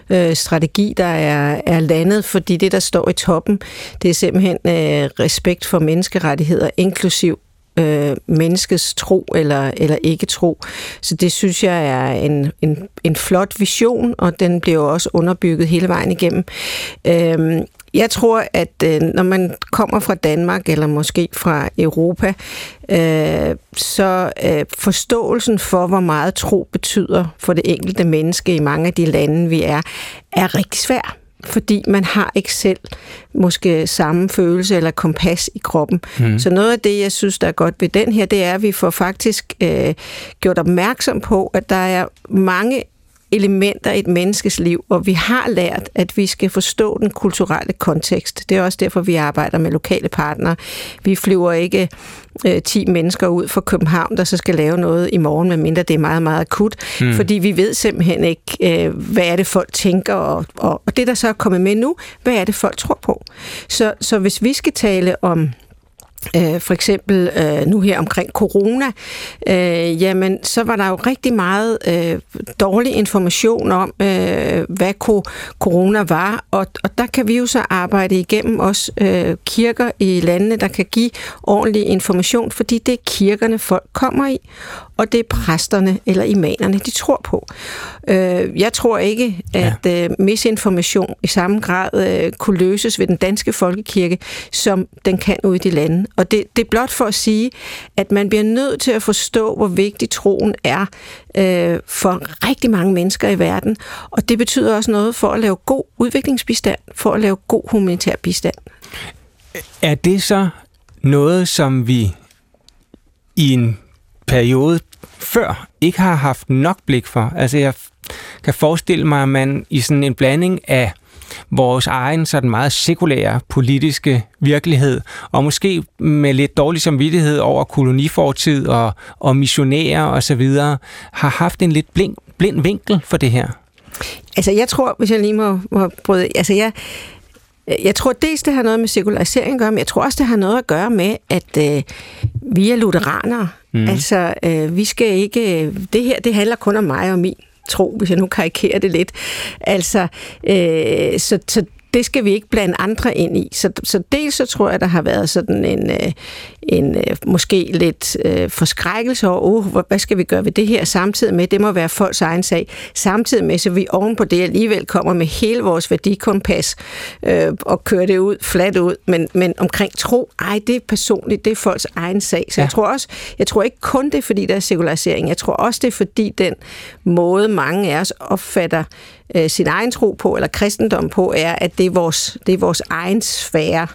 øh, strategi, der er, er landet, fordi det, der står i toppen, det er simpelthen øh, respekt for menneskerettigheder, inklusiv øh, menneskets tro eller, eller ikke tro. Så det synes jeg er en, en, en flot vision, og den bliver jo også underbygget hele vejen igennem. Øh, Jeg tror, at øh, når man kommer fra Danmark eller måske fra Europa, øh, så øh, forståelsen for, hvor meget tro betyder for det enkelte menneske i mange af de lande, vi er, er rigtig svær fordi man har ikke selv måske samme følelse eller kompas i kroppen. Mm. Så noget af det, jeg synes, der er godt ved den her, det er, at vi får faktisk øh, gjort opmærksom på, at der er mange elementer i et menneskes liv, og vi har lært, at vi skal forstå den kulturelle kontekst. Det er også derfor, vi arbejder med lokale partnere. Vi flyver ikke øh, 10 mennesker ud fra København, der så skal lave noget i morgen, medmindre det er meget, meget akut, mm. fordi vi ved simpelthen ikke, øh, hvad er det, folk tænker, og, og, og det, der så er kommet med nu, hvad er det, folk tror på. Så, så hvis vi skal tale om Øh, for eksempel øh, nu her omkring corona, øh, jamen så var der jo rigtig meget øh, dårlig information om, øh, hvad corona var, og, og der kan vi jo så arbejde igennem også øh, kirker i landene, der kan give ordentlig information, fordi det er kirkerne folk kommer i, og det er præsterne eller imanerne, de tror på. Øh, jeg tror ikke, at ja. Øh, misinformation i samme grad øh, kunne løses ved den danske folkekirke, som den kan ude i de lande. Og det, det er blot for at sige, at man bliver nødt til at forstå, hvor vigtig troen er øh, for rigtig mange mennesker i verden. Og det betyder også noget for at lave god udviklingsbistand, for at lave god humanitær bistand. Er det så noget, som vi i en periode før ikke har haft nok blik for. Altså jeg kan forestille mig, at man i sådan en blanding af vores egen sådan meget sekulære politiske virkelighed, og måske med lidt dårlig samvittighed over kolonifortid og, og missionærer og så videre, har haft en lidt blind, blind vinkel for det her. Altså jeg tror, hvis jeg lige må, må bryde, altså jeg, jeg tror dels, det har noget med sekularisering at gøre, men jeg tror også, det har noget at gøre med, at øh, vi er lutheranere. Mm. Altså, øh, vi skal ikke... Det her, det handler kun om mig og min tro, hvis jeg nu karikerer det lidt. Altså, øh, så, så det skal vi ikke blande andre ind i. Så, så dels så tror jeg, der har været sådan en, øh, en øh, måske lidt øh, forskrækkelse over, oh, hvad skal vi gøre ved det her, samtidig med, det må være folks egen sag, samtidig med, så vi oven på det alligevel kommer med hele vores værdikompas øh, og kører det ud, flat ud, men, men omkring tro, ej, det er personligt, det er folks egen sag. Så ja. jeg tror også, jeg tror ikke kun det er, fordi der er sekularisering, jeg tror også, det er fordi den måde, mange af os opfatter øh, sin egen tro på, eller kristendom på, er, at det er vores, det er vores egen sfære.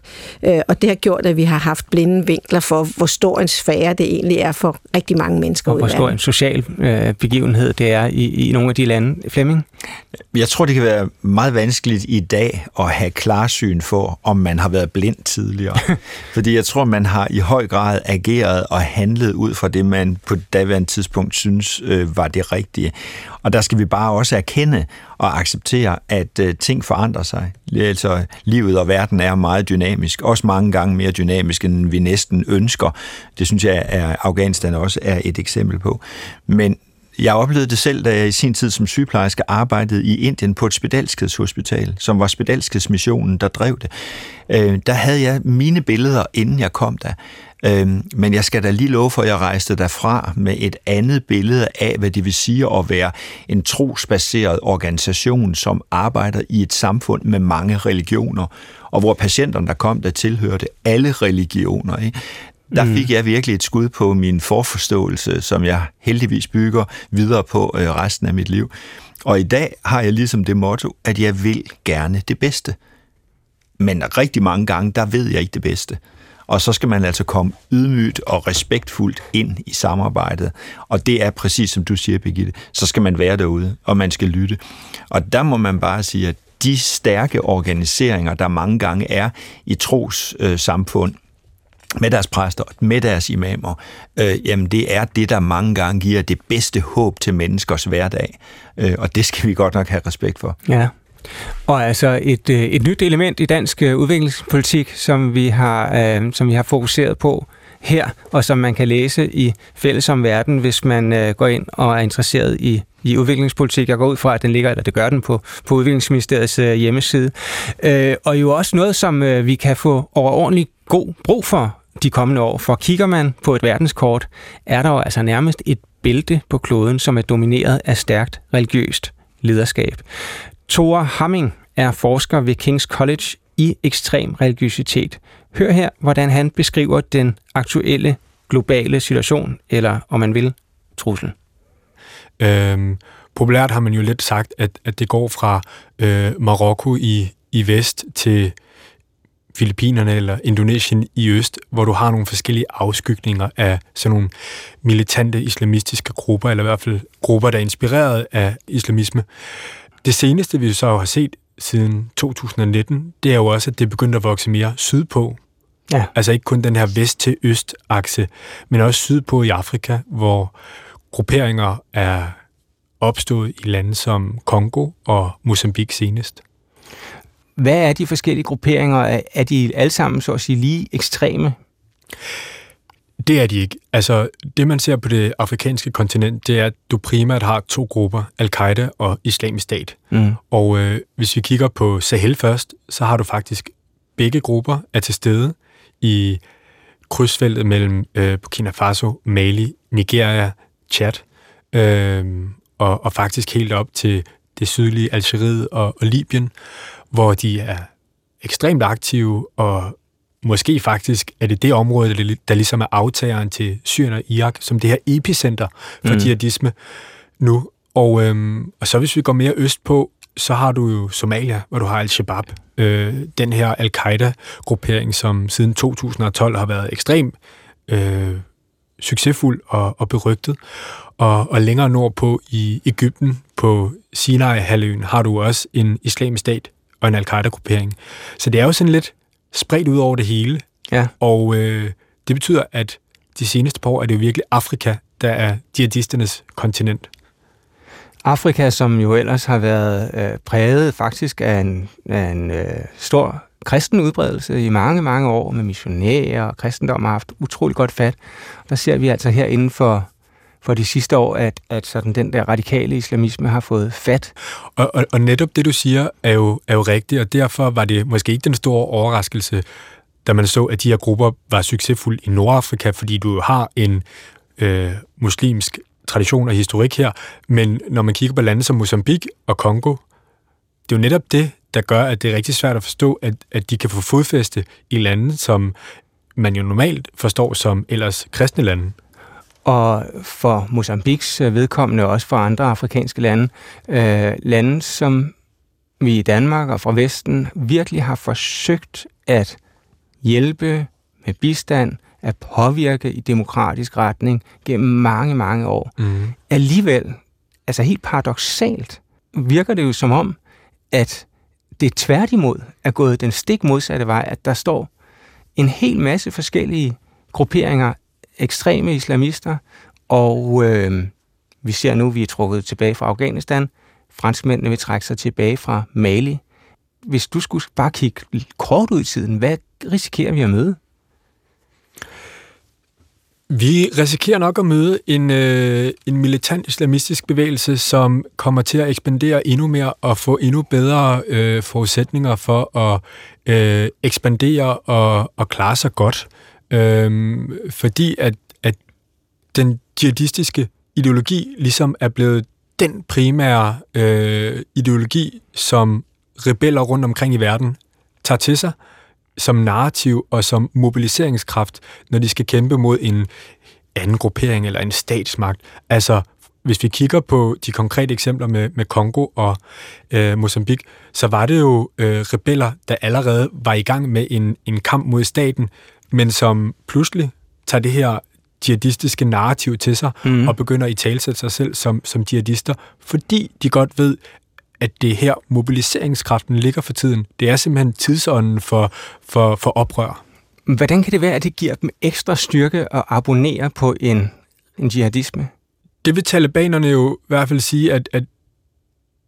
Øh, og det har gjort, at vi har haft blinde vinkler for, hvor stor en sfære det egentlig er for rigtig mange mennesker. Og hvor stor en social øh, begivenhed det er i, i nogle af de lande. Flemming? Jeg tror, det kan være meget vanskeligt i dag at have klarsyn for, om man har været blind tidligere. Fordi jeg tror, man har i høj grad ageret og handlet ud fra det, man på daværende tidspunkt synes øh, var det rigtige. Og der skal vi bare også erkende og acceptere, at øh, ting forandrer sig. Altså, livet og verden er meget dynamisk, også mange gange mere dynamisk, end vi næsten ønsker. Det synes jeg, at Afghanistan også er et eksempel på. Men jeg oplevede det selv, da jeg i sin tid som sygeplejerske arbejdede i Indien på et spedalskedshospital, som var spedalskedsmissionen, der drev det. Øh, der havde jeg mine billeder, inden jeg kom der. Øh, men jeg skal da lige love for, at jeg rejste derfra med et andet billede af, hvad det vil sige at være en trosbaseret organisation, som arbejder i et samfund med mange religioner, og hvor patienterne, der kom, der tilhørte alle religioner. Ikke? Der mm. fik jeg virkelig et skud på min forforståelse, som jeg heldigvis bygger videre på øh, resten af mit liv. Og i dag har jeg ligesom det motto, at jeg vil gerne det bedste. Men rigtig mange gange, der ved jeg ikke det bedste. Og så skal man altså komme ydmygt og respektfuldt ind i samarbejdet. Og det er præcis som du siger, Birgitte. Så skal man være derude, og man skal lytte. Og der må man bare sige, at de stærke organiseringer, der mange gange er i tros øh, samfund, med deres præster, med deres imamer, øh, jamen det er det, der mange gange giver det bedste håb til menneskers hverdag. Øh, og det skal vi godt nok have respekt for. Ja. Og altså et, øh, et nyt element i dansk øh, udviklingspolitik, som vi har, øh, som vi har fokuseret på her, og som man kan læse i Fælles om Verden, hvis man øh, går ind og er interesseret i, i udviklingspolitik. Jeg går ud fra, at den ligger, eller det gør den på, på Udviklingsministeriets øh, hjemmeside. Øh, og jo også noget, som øh, vi kan få overordentligt god brug for de kommende år. For kigger man på et verdenskort, er der jo altså nærmest et bælte på kloden, som er domineret af stærkt religiøst lederskab. Thor Hamming er forsker ved King's College i ekstrem religiøsitet. Hør her, hvordan han beskriver den aktuelle globale situation, eller om man vil, trussel. Øhm, populært har man jo lidt sagt, at, at det går fra øh, Marokko i, i vest til Filippinerne eller Indonesien i øst, hvor du har nogle forskellige afskygninger af sådan nogle militante islamistiske grupper, eller i hvert fald grupper, der er inspireret af islamisme. Det seneste, vi så har set siden 2019, det er jo også, at det begyndte at vokse mere sydpå. Ja. Altså ikke kun den her vest-til-øst-akse, men også sydpå i Afrika, hvor grupperinger er opstået i lande som Kongo og Mozambique senest. Hvad er de forskellige grupperinger? Er de alle sammen så at sige lige ekstreme? Det er de ikke. Altså, det man ser på det afrikanske kontinent, det er, at du primært har to grupper, Al-Qaida og Islamisk Stat. Mm. Og øh, hvis vi kigger på Sahel først, så har du faktisk begge grupper er til stede i krydsfeltet mellem øh, Burkina Faso, Mali, Nigeria, Chad, øh, og, og faktisk helt op til det sydlige Algeriet og, og Libyen, hvor de er ekstremt aktive, og måske faktisk er det det område, der ligesom er aftageren til Syrien og Irak, som det her epicenter for mm. jihadisme nu. Og, øhm, og så hvis vi går mere øst på, så har du jo Somalia, hvor du har Al-Shabaab, øh, den her Al-Qaida-gruppering, som siden 2012 har været ekstrem øh, succesfuld og, og berygtet. Og, og længere nordpå i Ægypten, på Sinai-halvøen, har du også en islamisk stat og en al-Qaida-gruppering. Så det er jo sådan lidt spredt ud over det hele. Ja. Og øh, det betyder, at de seneste par år er det jo virkelig Afrika, der er jihadisternes kontinent. Afrika, som jo ellers har været øh, præget faktisk af en, af en øh, stor kristen udbredelse i mange, mange år med missionærer, og kristendom har haft utrolig godt fat. Der ser vi altså her inden for, for de sidste år, at, at sådan den der radikale islamisme har fået fat. Og, og, og netop det, du siger, er jo, er jo rigtigt, og derfor var det måske ikke den store overraskelse, da man så, at de her grupper var succesfulde i Nordafrika, fordi du har en øh, muslimsk tradition og historik her, men når man kigger på lande som Mozambique og Kongo, det er jo netop det, der gør, at det er rigtig svært at forstå, at, at de kan få fodfæste i lande, som man jo normalt forstår som ellers kristne lande. Og for Mozambiks vedkommende, og også for andre afrikanske lande, øh, lande som vi i Danmark og fra Vesten virkelig har forsøgt at hjælpe med bistand, at påvirke i demokratisk retning gennem mange, mange år. Mm. Alligevel, altså helt paradoxalt, virker det jo som om, at det tværtimod er gået den stik modsatte vej, at der står en hel masse forskellige grupperinger, ekstreme islamister, og øh, vi ser nu, at vi er trukket tilbage fra Afghanistan. Franskmændene vil trække sig tilbage fra Mali. Hvis du skulle bare kigge kort ud i tiden, hvad risikerer vi at møde? Vi risikerer nok at møde en, øh, en militant islamistisk bevægelse, som kommer til at ekspandere endnu mere og få endnu bedre øh, forudsætninger for at øh, ekspandere og, og klare sig godt. Øh, fordi at, at den jihadistiske ideologi ligesom er blevet den primære øh, ideologi, som rebeller rundt omkring i verden tager til sig, som narrativ og som mobiliseringskraft, når de skal kæmpe mod en anden gruppering eller en statsmagt. Altså, hvis vi kigger på de konkrete eksempler med, med Kongo og øh, Mozambique, så var det jo øh, rebeller, der allerede var i gang med en, en kamp mod staten, men som pludselig tager det her jihadistiske narrativ til sig mm. og begynder at i talsætte sig selv som, som jihadister, fordi de godt ved, at det her mobiliseringskraften ligger for tiden. Det er simpelthen tidsånden for, for, for oprør. Hvordan kan det være, at det giver dem ekstra styrke at abonnere på en, en jihadisme? Det vil talibanerne jo i hvert fald sige, at, at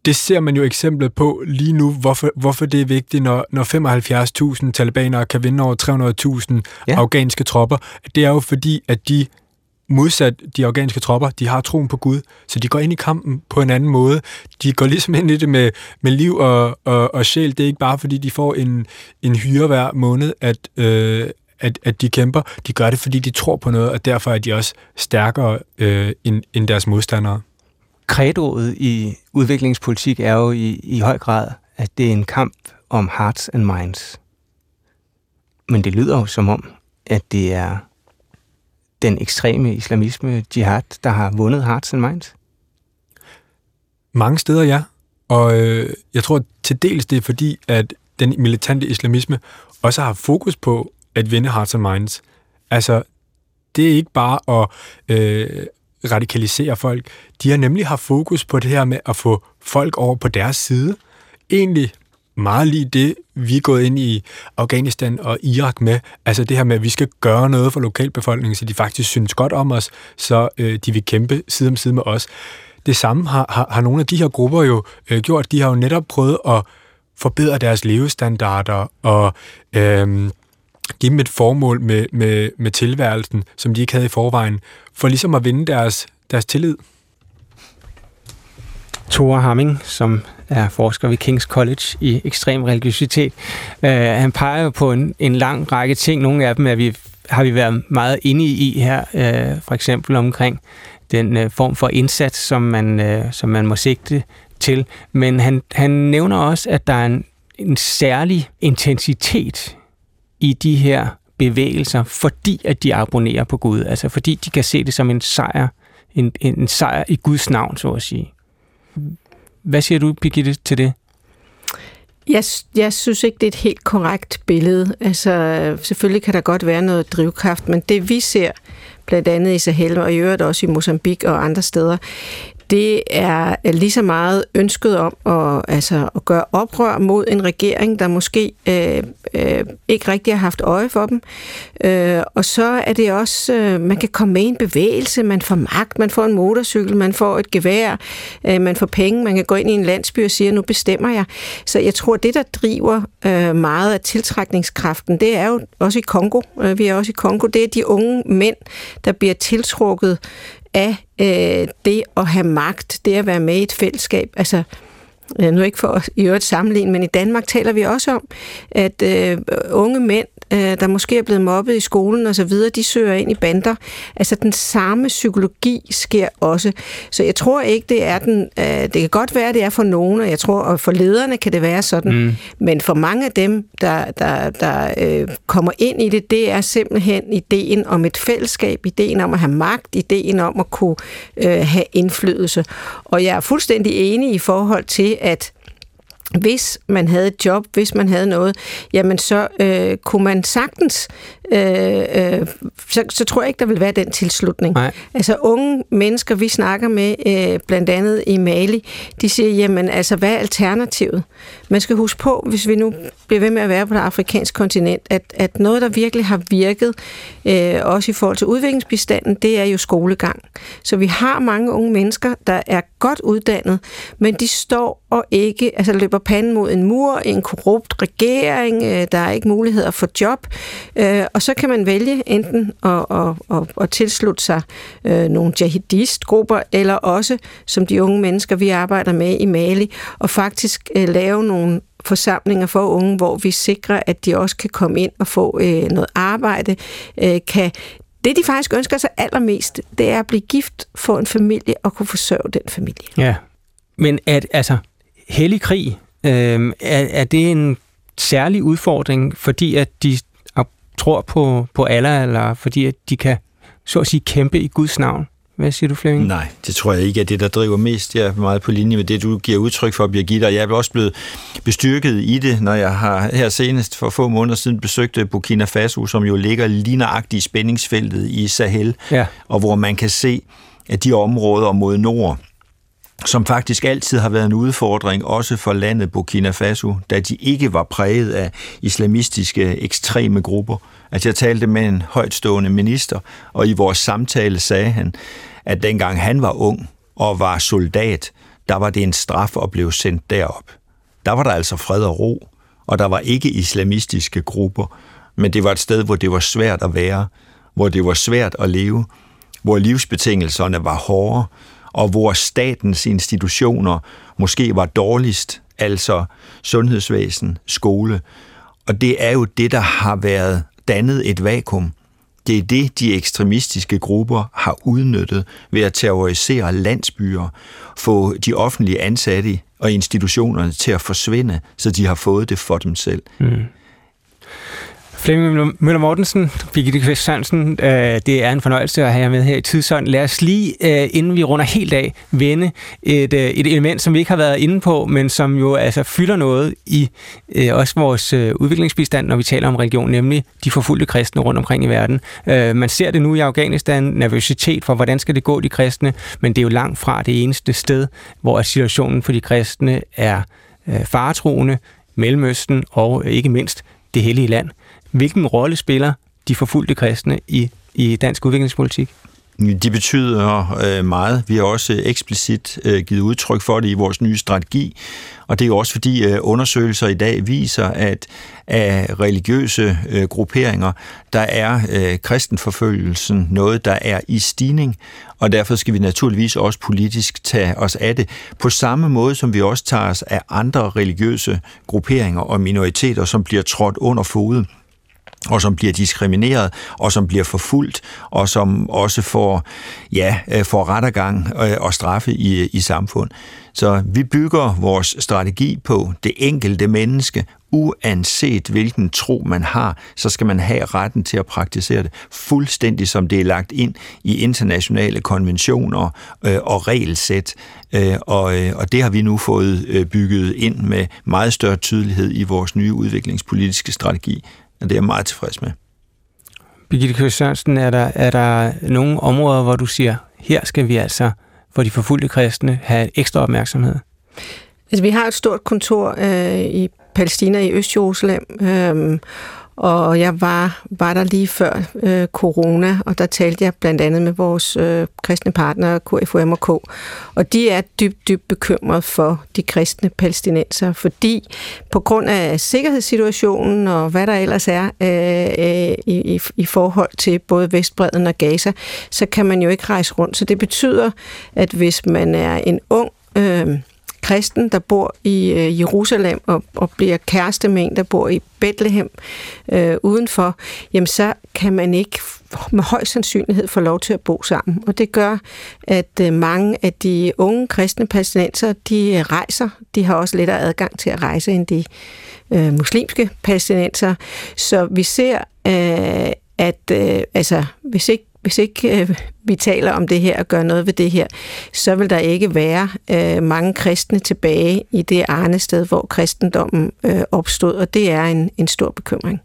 det ser man jo eksemplet på lige nu, hvorfor, hvorfor det er vigtigt, når, når 75.000 talibanere kan vinde over 300.000 ja. afghanske tropper. Det er jo fordi, at de modsat de afghanske tropper, de har troen på Gud, så de går ind i kampen på en anden måde. De går ligesom ind i det med, med liv og, og, og sjæl. Det er ikke bare, fordi de får en, en hyre hver måned, at, øh, at, at de kæmper. De gør det, fordi de tror på noget, og derfor er de også stærkere øh, end, end deres modstandere. Kredoet i udviklingspolitik er jo i, i høj grad, at det er en kamp om hearts and minds. Men det lyder jo som om, at det er den ekstreme islamisme, jihad, der har vundet hearts and minds. Mange steder, ja. Og øh, jeg tror til dels det er fordi, at den militante islamisme også har fokus på at vinde hearts and minds. Altså, det er ikke bare at øh, radikalisere folk. De har nemlig haft fokus på det her med at få folk over på deres side. Egentlig meget lige det, vi er gået ind i Afghanistan og Irak med. Altså det her med, at vi skal gøre noget for lokalbefolkningen, så de faktisk synes godt om os, så øh, de vil kæmpe side om side med os. Det samme har, har, har nogle af de her grupper jo øh, gjort. De har jo netop prøvet at forbedre deres levestandarder og øh, give dem et formål med, med, med tilværelsen, som de ikke havde i forvejen, for ligesom at vinde deres, deres tillid. Thor Hamming, som er forsker ved King's College i ekstrem religiøsitet. øh, han peger jo på en, en lang række ting. Nogle af dem er vi, har vi været meget inde i her, øh, for eksempel omkring den øh, form for indsats, som man, øh, som man må sigte til. Men han, han nævner også, at der er en, en særlig intensitet i de her bevægelser, fordi at de abonnerer på Gud. Altså fordi de kan se det som en sejr, en, en sejr i Guds navn, så at sige. Hvad siger du, Birgitte, til det? Jeg, jeg synes ikke, det er et helt korrekt billede. Altså, selvfølgelig kan der godt være noget drivkraft, men det vi ser, blandt andet i Sahel og i øvrigt også i Mozambique og andre steder, det er lige så meget ønsket om at, altså, at gøre oprør mod en regering, der måske øh, øh, ikke rigtig har haft øje for dem. Øh, og så er det også, øh, man kan komme med i en bevægelse, man får magt, man får en motorcykel, man får et gevær, øh, man får penge, man kan gå ind i en landsby og sige, nu bestemmer jeg. Så jeg tror, det der driver øh, meget af tiltrækningskraften, det er jo også i Kongo. Øh, vi er også i Kongo. Det er de unge mænd, der bliver tiltrukket af øh, det at have magt, det at være med i et fællesskab. Altså, nu ikke for at i øvrigt sammenligne, men i Danmark taler vi også om, at øh, unge mænd øh, der måske er blevet mobbet i skolen og så videre, de søger ind i bander. Altså den samme psykologi sker også. Så jeg tror ikke, det er den... Øh, det kan godt være, det er for nogen, og jeg tror, og for lederne kan det være sådan. Mm. Men for mange af dem, der, der, der øh, kommer ind i det, det er simpelthen ideen om et fællesskab, ideen om at have magt, ideen om at kunne øh, have indflydelse. Og jeg er fuldstændig enig i forhold til, at hvis man havde et job, hvis man havde noget, jamen så øh, kunne man sagtens øh, øh, så, så tror jeg ikke, der vil være den tilslutning. Nej. Altså unge mennesker, vi snakker med, øh, blandt andet i Mali, de siger, jamen altså, hvad er alternativet? Man skal huske på, hvis vi nu bliver ved med at være på det afrikanske kontinent, at, at noget, der virkelig har virket, øh, også i forhold til udviklingsbestanden, det er jo skolegang. Så vi har mange unge mennesker, der er godt uddannet, men de står og ikke, altså løber panden mod en mur, en korrupt regering, øh, der er ikke muligheder for job, øh, og så kan man vælge enten at, at, at, at tilslutte sig øh, nogle jihadistgrupper, eller også, som de unge mennesker, vi arbejder med i Mali, og faktisk øh, lave nogle forsamlinger for unge, hvor vi sikrer, at de også kan komme ind og få øh, noget arbejde, øh, kan det, de faktisk ønsker sig allermest, det er at blive gift, få en familie og kunne forsørge den familie. Ja, men at, altså, hellig krig, øh, er, er det en særlig udfordring, fordi at de tror på, på Allah, eller fordi at de kan så at sige kæmpe i Guds navn? Hvad siger du, Flemming? Nej, det tror jeg ikke er det, der driver mest. Jeg er meget på linje med det, du giver udtryk for, Birgitte, og jeg er også blevet bestyrket i det, når jeg har her senest for få måneder siden besøgte Burkina Faso, som jo ligger lige nøjagtigt i spændingsfeltet i Sahel, ja. og hvor man kan se, at de områder mod nord, som faktisk altid har været en udfordring, også for landet Burkina Faso, da de ikke var præget af islamistiske ekstreme grupper. Altså jeg talte med en højtstående minister, og i vores samtale sagde han, at dengang han var ung og var soldat, der var det en straf at blive sendt derop. Der var der altså fred og ro, og der var ikke islamistiske grupper, men det var et sted, hvor det var svært at være, hvor det var svært at leve, hvor livsbetingelserne var hårde, og hvor statens institutioner måske var dårligst, altså sundhedsvæsen, skole. Og det er jo det, der har været dannet et vakuum. det er det, de ekstremistiske grupper har udnyttet ved at terrorisere landsbyer, få de offentlige ansatte og institutionerne til at forsvinde, så de har fået det for dem selv. Mm. Flemming Møller Mortensen, Birgitte Kvist Sørensen, øh, det er en fornøjelse at have jer med her i Tidsånd. Lad os lige, øh, inden vi runder helt af, vende et, øh, et element, som vi ikke har været inde på, men som jo altså fylder noget i øh, også vores øh, udviklingsbistand, når vi taler om religion, nemlig de forfulgte kristne rundt omkring i verden. Øh, man ser det nu i Afghanistan, nervøsitet for, hvordan skal det gå de kristne, men det er jo langt fra det eneste sted, hvor situationen for de kristne er faretroende, Mellemøsten og ikke mindst det hellige land. Hvilken rolle spiller de forfulgte kristne i, i dansk udviklingspolitik? De betyder øh, meget. Vi har også øh, eksplicit øh, givet udtryk for det i vores nye strategi, og det er jo også fordi øh, undersøgelser i dag viser, at af religiøse øh, grupperinger, der er øh, kristenforfølgelsen noget, der er i stigning, og derfor skal vi naturligvis også politisk tage os af det, på samme måde som vi også tager os af andre religiøse grupperinger og minoriteter, som bliver trådt under foden og som bliver diskrimineret, og som bliver forfulgt, og som også får, ja, øh, får rettergang øh, og straffe i, i samfund. Så vi bygger vores strategi på det enkelte menneske, uanset hvilken tro man har, så skal man have retten til at praktisere det, fuldstændig som det er lagt ind i internationale konventioner øh, og regelsæt. Øh, og, øh, og det har vi nu fået øh, bygget ind med meget større tydelighed i vores nye udviklingspolitiske strategi. Og det er jeg meget tilfreds med. Birgitte Køs Sørensen, er der, er der nogle områder, hvor du siger, her skal vi altså for de forfulgte kristne have ekstra opmærksomhed? Altså, vi har et stort kontor øh, i Palæstina i Øst-Jerusalem, øh, og jeg var, var der lige før øh, corona, og der talte jeg blandt andet med vores øh, kristne partnere, KFUM og K, og de er dybt, dybt bekymret for de kristne palæstinenser, fordi på grund af sikkerhedssituationen og hvad der ellers er øh, øh i, i, i forhold til både Vestbreden og Gaza, så kan man jo ikke rejse rundt. Så det betyder, at hvis man er en ung øh, kristen, der bor i øh, Jerusalem og, og bliver kæreste med en, der bor i Bethlehem øh, udenfor, jamen så kan man ikke med høj sandsynlighed få lov til at bo sammen. Og det gør, at øh, mange af de unge kristne palæstinenser, de øh, rejser. De har også lettere adgang til at rejse end de øh, muslimske palæstinenser. Så vi ser, øh, at øh, altså, hvis ikke hvis ikke øh, vi taler om det her og gør noget ved det her, så vil der ikke være øh, mange kristne tilbage i det sted, hvor kristendommen øh, opstod, og det er en, en stor bekymring.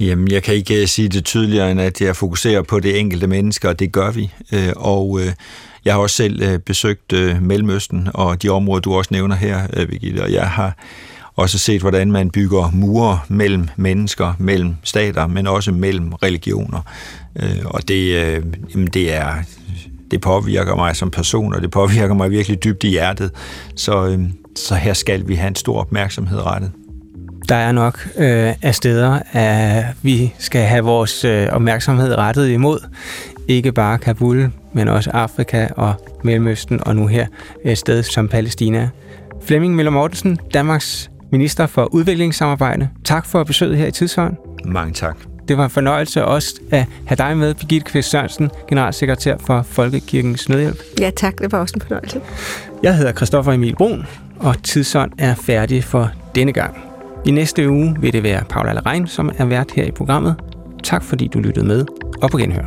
Jamen, jeg kan ikke øh, sige det tydeligere, end at jeg fokuserer på det enkelte menneske, og det gør vi. Øh, og øh, jeg har også selv besøgt Mellemøsten og de områder, du også nævner her, Birgitte, og jeg har også set, hvordan man bygger mure mellem mennesker, mellem stater, men også mellem religioner. Øh, og det, øh, det er det påvirker mig som person, og det påvirker mig virkelig dybt i hjertet. Så, øh, så her skal vi have en stor opmærksomhed rettet. Der er nok øh, af steder, at vi skal have vores øh, opmærksomhed rettet imod. Ikke bare Kabul, men også Afrika og Mellemøsten, og nu her et sted som Palæstina. Flemming Møller Mortensen, Danmarks minister for udviklingssamarbejde. Tak for besøget her i Tidshånd. Mange tak. Det var en fornøjelse også at have dig med, Birgitte Kvist Sørensen, generalsekretær for Folkekirkens Nødhjælp. Ja tak, det var også en fornøjelse. Jeg hedder Christoffer Emil Brun, og Tidsånd er færdig for denne gang. I næste uge vil det være Paula Allerein, som er vært her i programmet. Tak fordi du lyttede med, og på genhør.